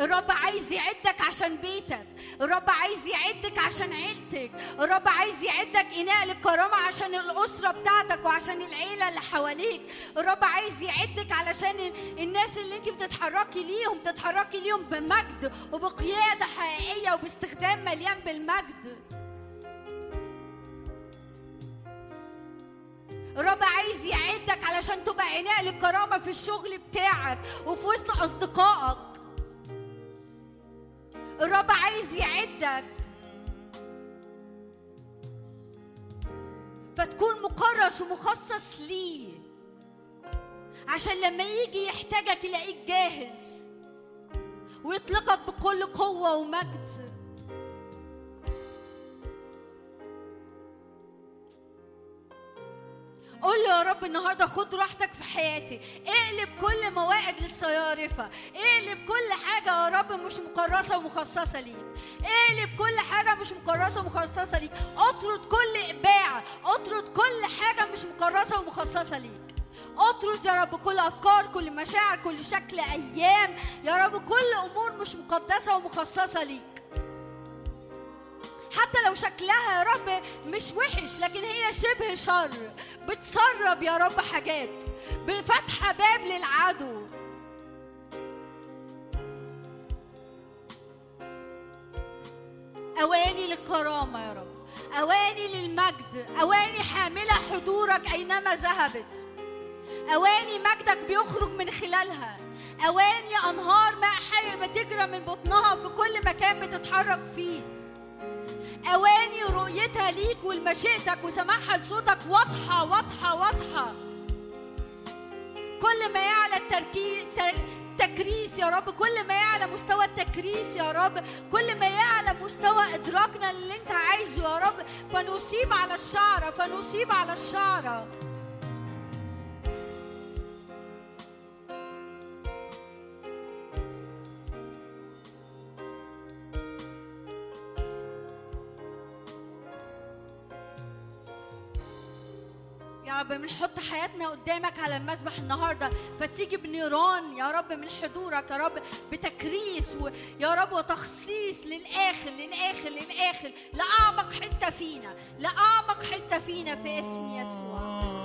الرب عايز يعدك عشان بيتك. الرب عايز يعدك عشان عيلتك. الرب عايز يعدك إناء للكرامة عشان الأسرة بتاعتك وعشان العيلة اللي حواليك. الرب عايز يعدك علشان ال- الناس اللي انت بتتحركي ليهم تتحركي ليهم بمجد وبقيادة حقيقية وباستخدام مليان بالمجد. الرب عايز يعدك علشان تبقى إناء للكرامة في الشغل بتاعك وفي وسط أصدقائك. الرب عايز يعدك. فتكون مكرس ومخصص ليه. عشان لما يجي يحتاجك يلاقيك جاهز. ويطلقك بكل قوة ومجد. قول له يا رب النهارده خد راحتك في حياتي. اقلب كل مواعيد للصيارفة. اقلب كل حاجة يا رب مش مكرسه ومخصصة ليك. اقلب كل حاجة مش مكرسه ومخصصة ليك. اطرد كل إباعة. اطرد كل حاجة مش مكرسه ومخصصة ليك. اطرد يا رب كل أفكار كل مشاعر كل شكل أيام. يا رب كل أمور مش مقدسة ومخصصة ليك. حتى لو شكلها يا رب مش وحش لكن هي شبه شر. بتسرب يا رب حاجات. بفتحة باب للعدو. أواني للكرامة يا رب. أواني للمجد. أواني حاملة حضورك أينما ذهبت. أواني مجدك بيخرج من خلالها. أواني أنهار ماء حي بتجرى من بطنها في كل مكان بتتحرك فيه. أواني رؤيتها ليك ولمشيئتك وسماعها لصوتك واضحة واضحة واضحة. كل ما يعلى التركي... تر... تكريس يا رب كل ما يعلى مستوى التكريس يا رب كل ما يعلى مستوى إدراكنا للي أنت عايزه يا رب. فنصيب على الشعرة فنصيب على الشعرة يا رب بنحط حياتنا قدامك على المسبح النهارده. فتيجي بنيران يا رب من حضورك يا رب بتكريس و... يا رب وتخصيص للآخر للآخر للآخر لأعمق حتة فينا لأعمق حتة فينا في اسم يسوع.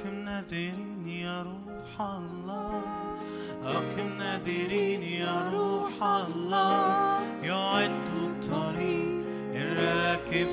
أقم ناذرين يا روح الله أقم ناذرين يا روح الله. يعد الطريق الراكب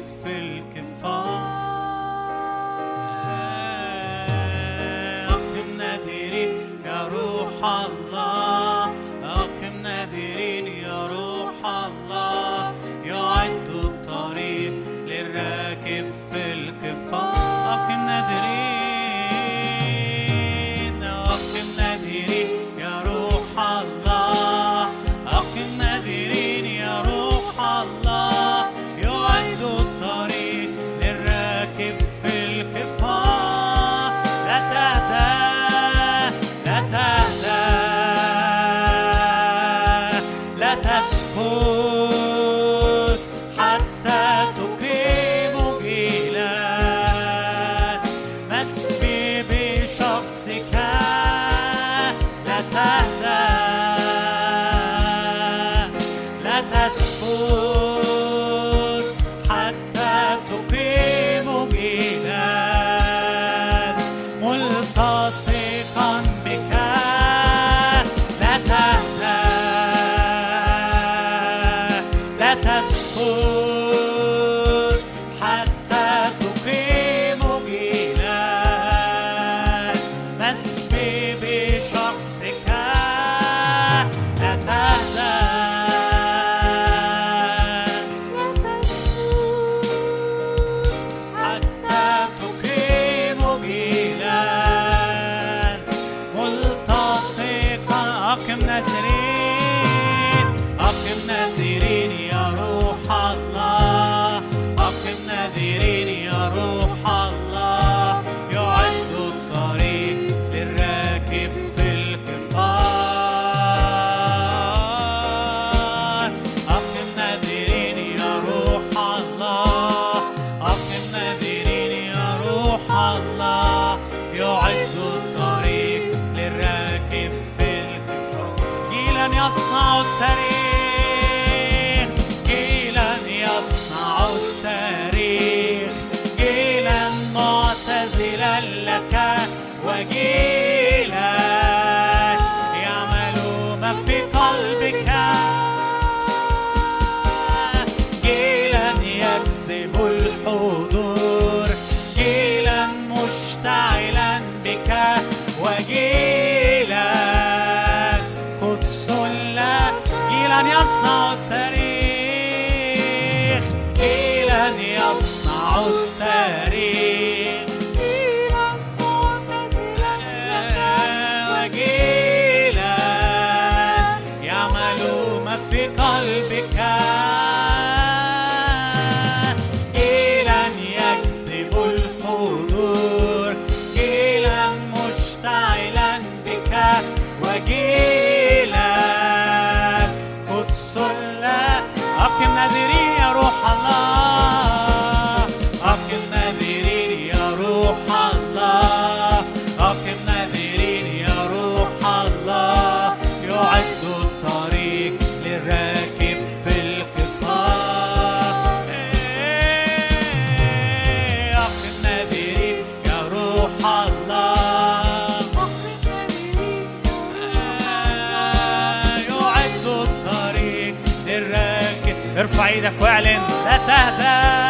لا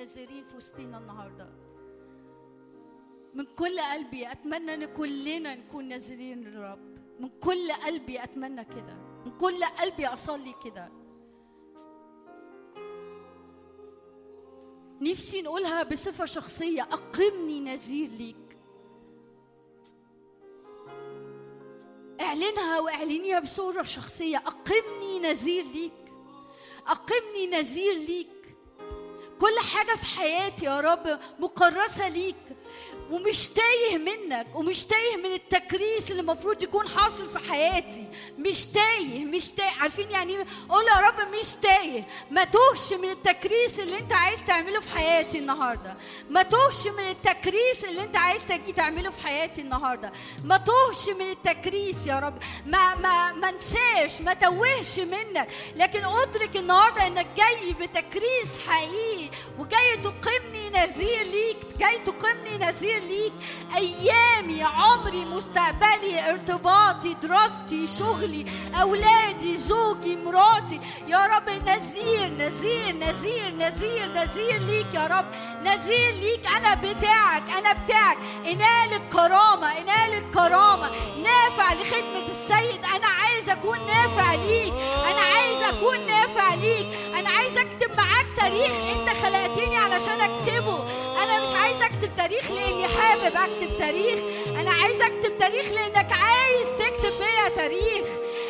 يمسح ناظرين في وسطينا النهارده. من كل قلبي أتمنى إن كلنا نكون ناظرين للرب. من كل قلبي أتمنى كده. من كل قلبي أصلي كده. نفسي نقولها بصفة شخصية. أقمني نذير ليك. اعلنها واعلنيها بصورة شخصية. أقمني نذير ليك. أقمني نذير ليك. كل حاجة في حياتي يا رب مكرسه ليك. ومش تايه منك ومش تايه من التكريس اللي المفروض يكون حاصل في حياتي. مش تايه مش تايه. عارفين يعني إيه؟ قول يا رب مش تايه. ما توهش من التكريس اللي أنت عايز تعمله في حياتي النهارده. ما توهش من التكريس اللي أنت عايز تجي تعمله في حياتي النهارده. ما توهش من التكريس يا رب. ما ما ما انساش ما توهش منك. لكن أدرك النهارده إنك جاي بتكريس حقيقي وجاي تقيمني نذير ليك جاي تقيمني نذير ليك ايامي عمري مستقبلي ارتباطي دراستي شغلي أولادي زوجي مراتي. يا رب نذير نذير نذير نذير نذير ليك يا رب. نذير ليك أنا بتاعك أنا بتاعك. إنال الكرامة إنال الكرامة. نافع لخدمة السيد أنا عايز أكون نافع ليك. أنا عايز أكون نافع ليك. أنا عايز أكتب معاك تاريخ أنت خلقتني علشان أكتبه. أنا مش عايز أكتب تاريخ لاني حابب أكتب تاريخ؟ أنا عايز أكتب تاريخ لأنك عايز تكتب بيا تاريخ.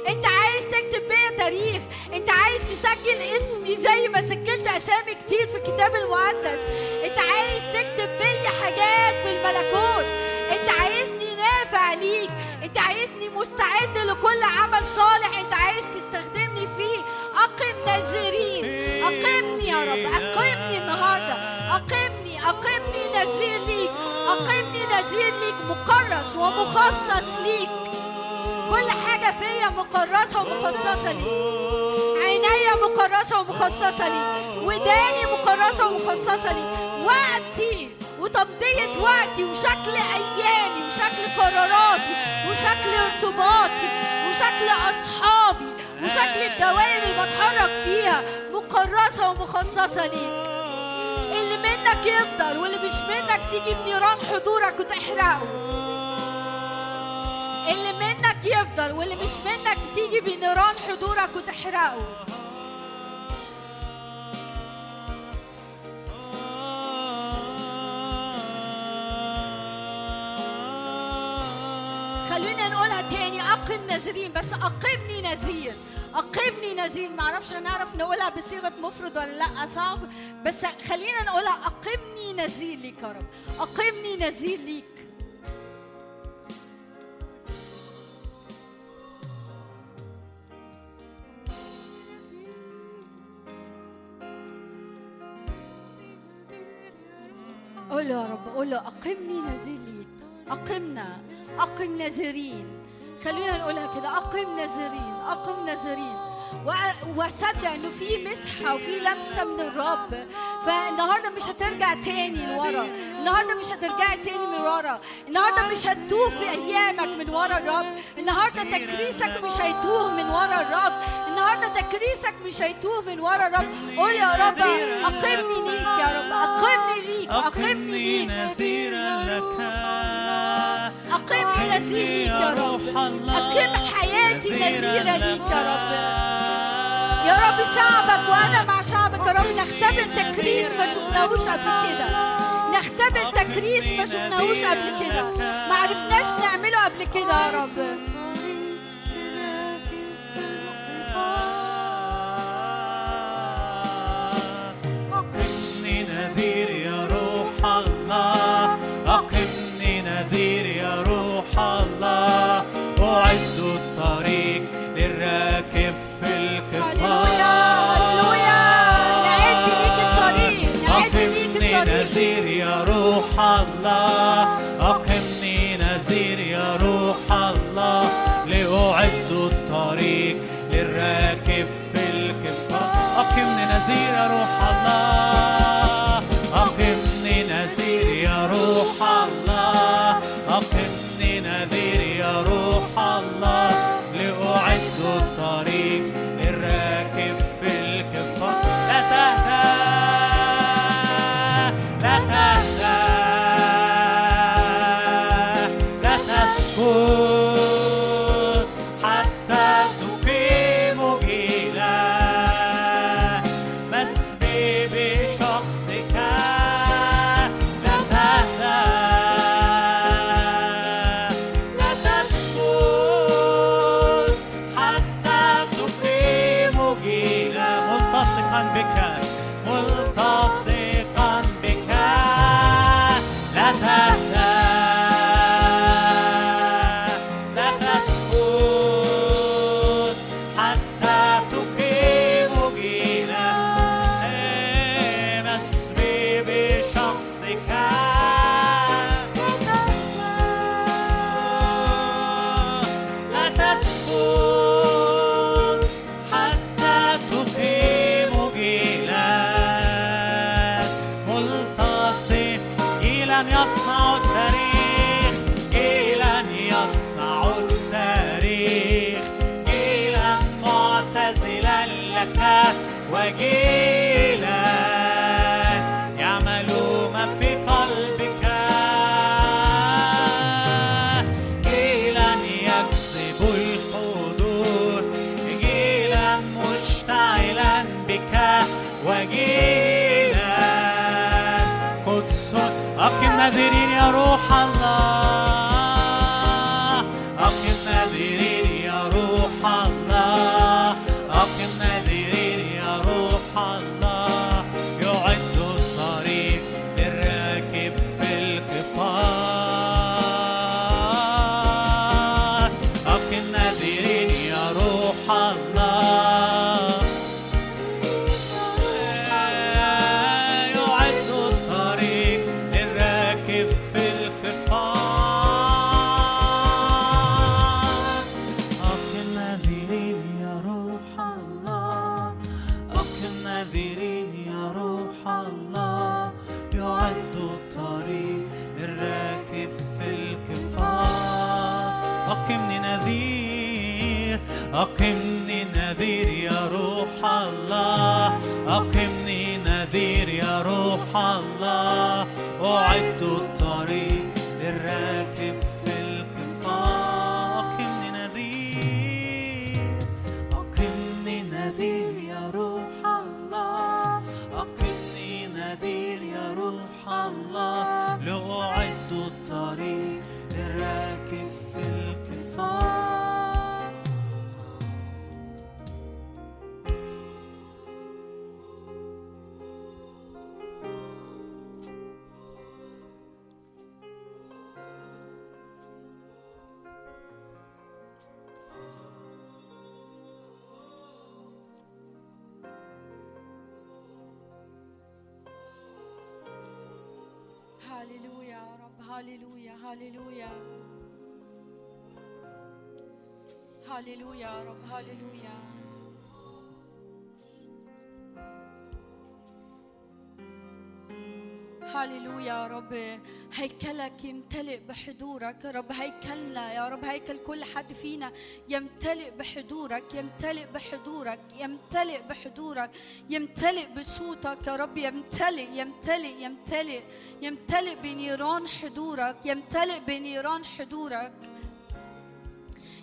أنت عايز تكتب بيا تاريخ. أنت عايز تسجل اسمي زي ما سجلت أسامي كتير في الكتاب المقدس. أنت عايز تكتب بيا حاجات في الملكوت. أنت عايزني نافع ليك. أنت عايزني مستعد لكل عمل صالح. أنت عايز تستخدمني فيه. أقم نذيرين أقمني يا رب. أقمني النهارده. أقمني. أقمني نذير ليك. أقمني نذير ليك مكرس ومخصص ليك. كل حاجة فيا مكرسة ومخصصة ليك. عينيا مكرسة ومخصصة ليك. وداني مكرسة ومخصصة ليك. وقتي وتمضية وقتي وشكل أيامي وشكل قراراتي وشكل ارتباطي وشكل أصحابي وشكل الدوائر اللي بتحرك فيها مكرسة ومخصصة ليك. منك يفضل واللي مش منك تيجي بنيران حضورك وتحرقه. اللي منك يفضل واللي مش منك تيجي بنيران حضورك وتحرقه. خلينا نقولها تاني أقم نذيرين بس أقمني نذير أقمني نزيل. ما أعرفش هنعرف نقولها بصيغة مفرد ولا لأ صعب بس خلينا نقولها أقمني نزيل ليك يا رب. أقمني نزيل ليك. قول له يا رب قول له أقمني نزيل ليك. أقمنا. أقم نزيرين خلينا نقولها كده أقم نازرين أقم نازرين وأصدق إنه في مسحة وفي لمسة من الرب. فالنهاردة مش هترجع تاني لورا. النهارده مش هترجعي تاني من ورا. النهارده مش هتتوه في أيامك من ورا الرب. النهارده تكريسك مش هيتوه من ورا الرب. النهارده تكريسك مش هيتوه من ورا الرب. قول يا رب أقمني ليك يا رب. أقمني ليك أقمني ليك. نذيرا لك. أقمني نذيرا ليك يا رب. أقم حياتي نذيرا ليك يا رب. رب شعبك وأنا مع شعبك. يا رب نختبر تكريس ما شفناهوش قبل كده. نختبر تكريس ما شفناهوش قبل كده. ما عرفناش نعمله قبل كده يا رب. هللويا يا رب هللويا هللويا يا رب هيكلك يمتلئ بحضورك يا رب هيكلنا يا رب هيكل كل حد فينا يمتلئ بحضورك يمتلئ بحضورك يمتلئ بحضورك يمتلئ بصوتك يا رب يمتلئ يمتلئ يمتلئ يمتلئ بنيران حضورك يمتلئ بنيران حضورك.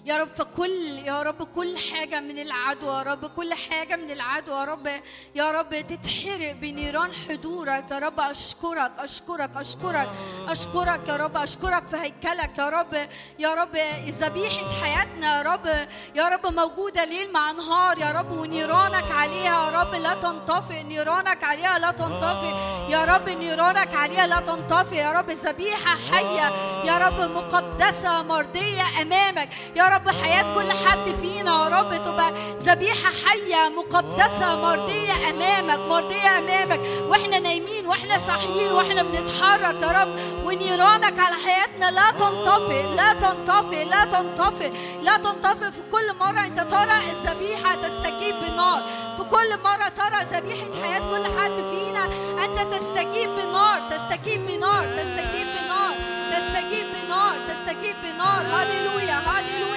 يا رب فكل يا رب كل حاجة من العدو يا رب كل حاجة من العدو يا رب يا رب تتحرق بنيران حضورك يا رب أشكرك أشكرك أشكرك أشكرك يا رب أشكرك في هيكلك يا رب يا رب ذبيحة حياتنا يا رب يا رب موجودة ليل مع نهار يا رب ونيرانك عليها يا رب لا تنطفئ نيرانك عليها لا تنطفئ يا رب نيرانك عليها لا تنطفئ يا رب ذبيحة حية يا رب مقدسة مرضية أمامك يا رب حياة كل حد فينا. يا رب تبقى ذبيحة حية مقدسة مرضية أمامك مرضية أمامك. وإحنا نايمين وإحنا صاحيين وإحنا بنتحرك يا رب. ونيرانك على حياتنا لا تنطفئ لا تنطفئ لا تنطفئ لا تنطفئ. في كل مرة أنت ترى الذبيحة تستجيب بنار في كل مرة ترى ذبيحة حياة كل حد فينا أنت تستجيب بنار تستجيب بنار تستجيب بنار تستجيب بنار تستجيب بنار هللويا هللويا.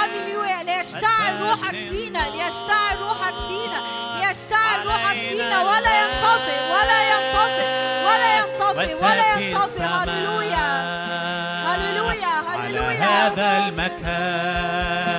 هللويا ليشتعل روحك فينا ليشتعل روحك فينا ليشتعل روحك فينا. ولا ينطفئ ولا ينطفئ ولا ينطفئ ولا ينطفئ. هللويا هللويا هللويا. هذا المكان.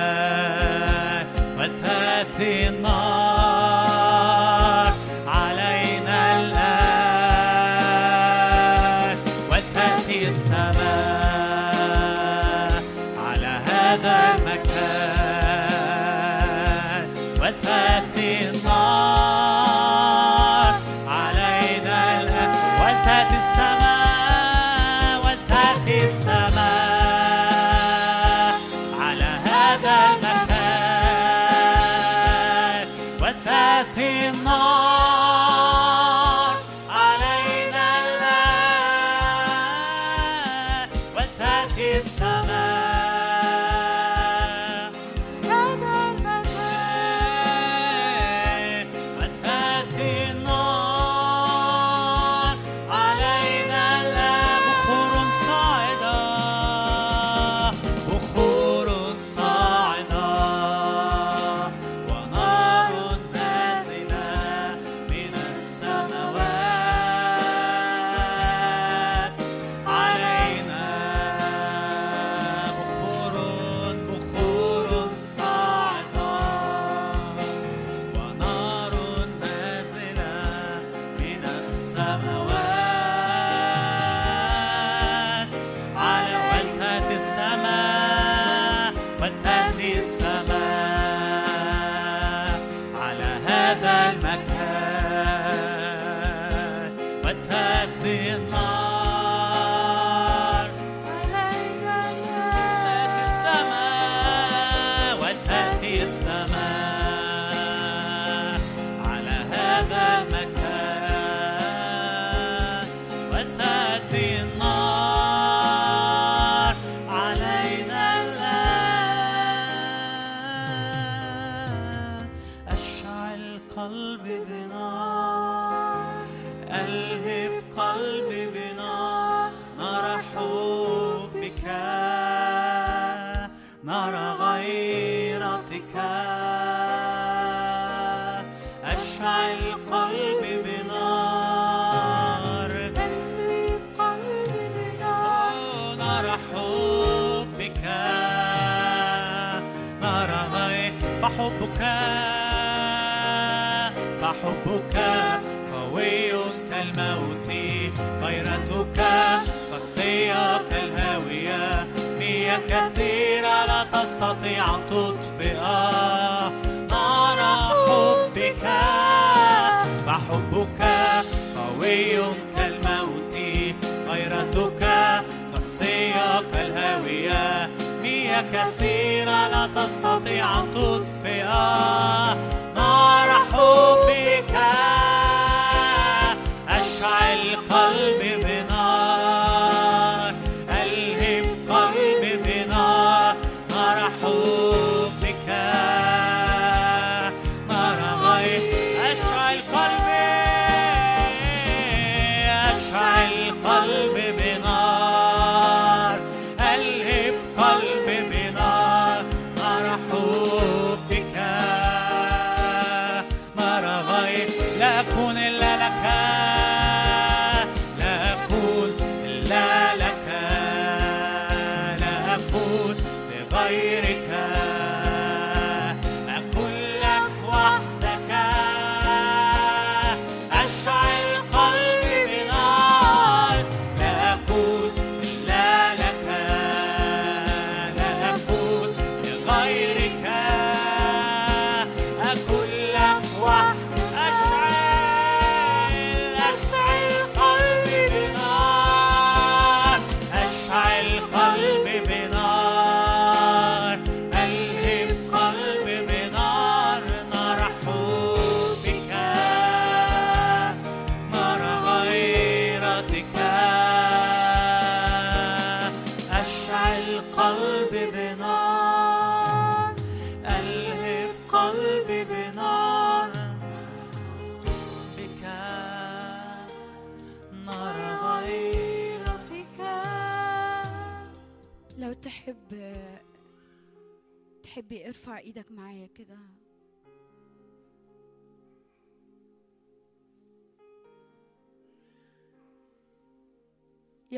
كثيرة لا تستطيع أن تطفئ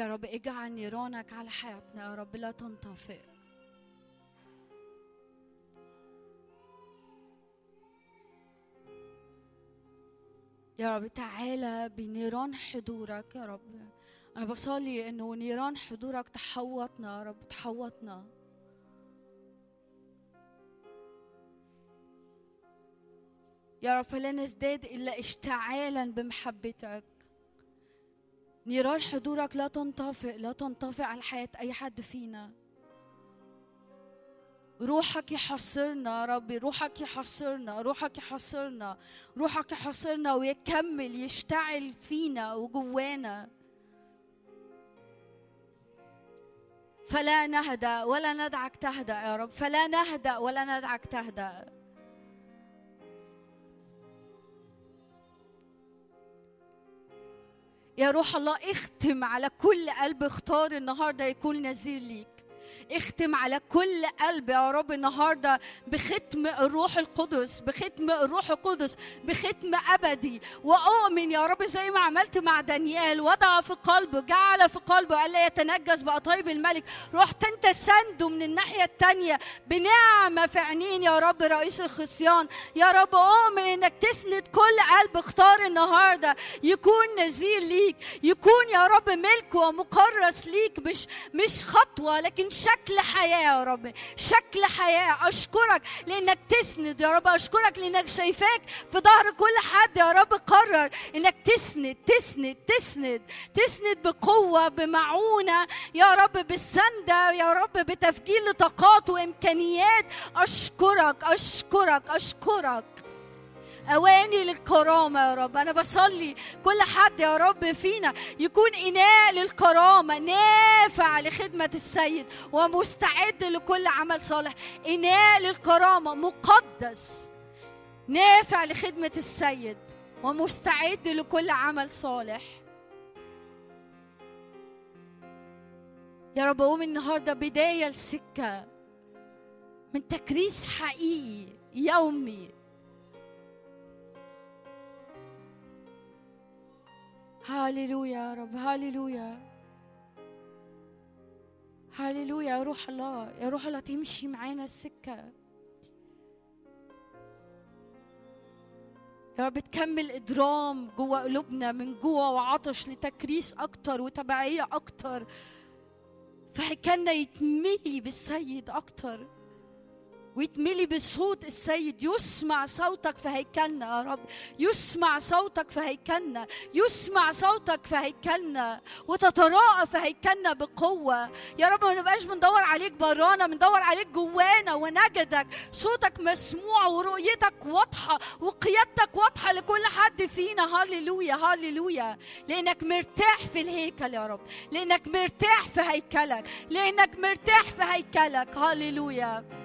يا رب اجعل نيرانك على حياتنا يا رب لا تنطفئ. يا رب تعالى بنيران حضورك يا رب. أنا بصلي إنه نيران حضورك تحوطنا يا رب تحوطنا. يا رب فلا نزداد إلا اشتعالا بمحبتك. نيران حضورك لا تنطفئ لا تنطفئ على حياة أي حد فينا. روحك يحصرنا ربي روحك يحصرنا روحك يحصرنا روحك يحصرنا ويكمل يشتعل فينا وجوانا. فلا نهدأ ولا ندعك تهدأ يا رب فلا نهدأ ولا ندعك تهدأ. يا روح الله اختم على كل قلب اختار النهارده يكون نذير ليك. اختم على كل قلب يا رب النهارده بختم الروح القدس بختم الروح القدس بختم أبدي. واؤمن يا رب زي ما عملت مع دانيال وضع في قلبه جعل في قلبه الا يتنجس بقطايب الملك. رحت انت سنده من الناحية الثانية بنعمة في عينين يا رب رئيس الخصيان. يا رب اؤمن إنك تسند كل قلب اختار النهارده يكون نذير ليك يكون يا رب ملك ومكرس ليك مش مش خطوة لكن شكل حياة يا رب. شكل حياة. أشكرك لإنك تسند يا رب. أشكرك لإنك شايفاك في ظهر كل حد يا رب. قرر إنك تسند تسند تسند. تسند بقوة بمعونة يا رب. بالسندة يا رب. بتفجير لطاقات وإمكانيات. أشكرك أشكرك أشكرك. أواني للكرامة يا رب. أنا بصلي كل حد يا رب فينا يكون إناء للكرامة نافع لخدمة السيد ومستعد لكل عمل صالح. إناء للكرامة مقدس نافع لخدمة السيد ومستعد لكل عمل صالح. يا رب قوم النهارده بداية لسكة من تكريس حقيقي يومي. هاليلويا يا رب هاليلويا. هاليلويا يا روح الله يا روح الله تمشي معانا السكة. يا رب تكمل إدرام جوا قلوبنا من جوا وعطش لتكريس أكتر وتبعية أكتر. فهيكلنا يتملي بالسيد أكتر. ويتملي بصوت السيد يسمع صوتك في هيكلنا يا رب. يسمع صوتك في هيكلنا يسمع صوتك في هيكلنا وتتراءى في هيكلنا بقوة. يا رب ما نبقاش بندور عليك برانا بندور عليك جوانا ونجدك. صوتك مسموع ورؤيتك واضحة وقيادتك واضحة لكل حد فينا. هاليلويا هاليلويا لأنك مرتاح في الهيكل يا رب. لأنك مرتاح في هيكلك. لأنك مرتاح في هيكلك. هاليلويا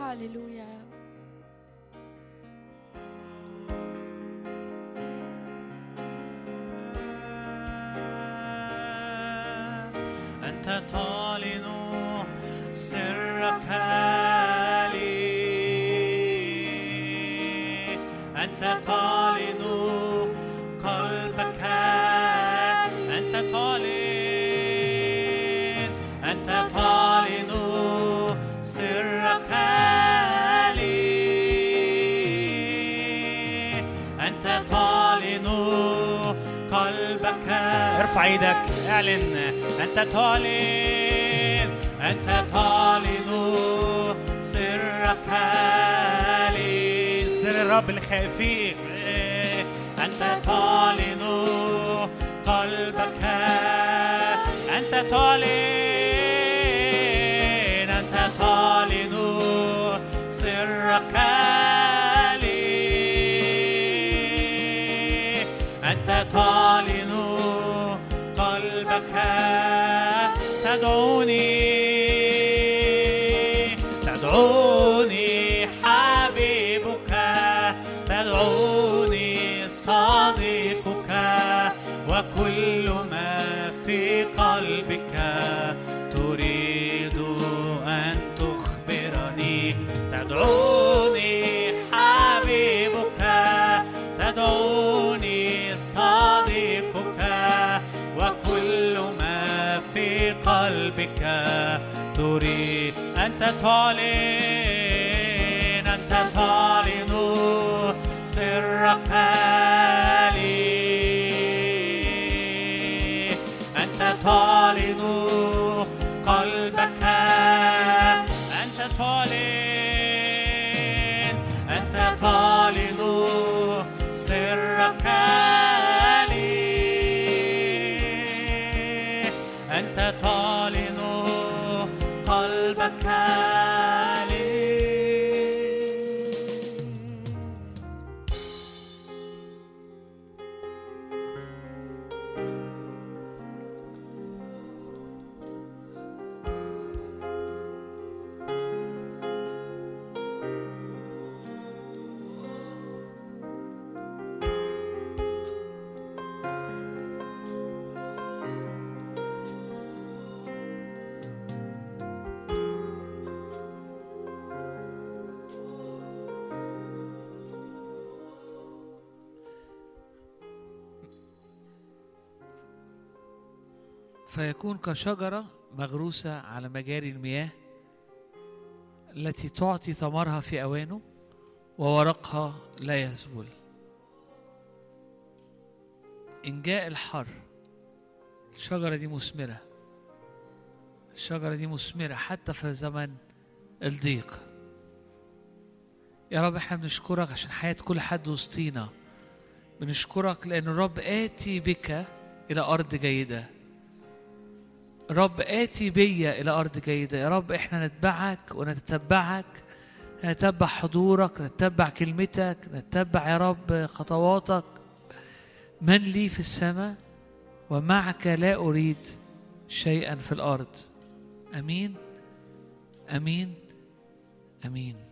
هاليلويا أنت تعلن سرك لي أنت تعلن ارفع إيدك اعلن. أنت تعلن أنت تعلن سرك لي سر الرب الخافي أنت تعلن قلبك. أنت تعلن أنت تعلن سرك. أنت تعلن أنت تعلن سرك فيكون كشجرة مغروسة على مجاري المياه التي تعطي ثمرها في أوانه وورقها لا يذبل إن جاء الحر. الشجرة دي مثمرة. الشجرة دي مثمرة حتى في زمن الضيق. يا رب إحنا بنشكرك عشان حياة كل حد وسطينا. بنشكرك لأن الرب آتي بك إلى أرض جيدة. رب آتي بيا إلى أرض جيدة. يا رب إحنا نتبعك ونتتبعك نتبع حضورك نتبع كلمتك نتبع يا رب خطواتك. من لي في السماء ومعك لا أريد شيئا في الأرض. أمين أمين أمين.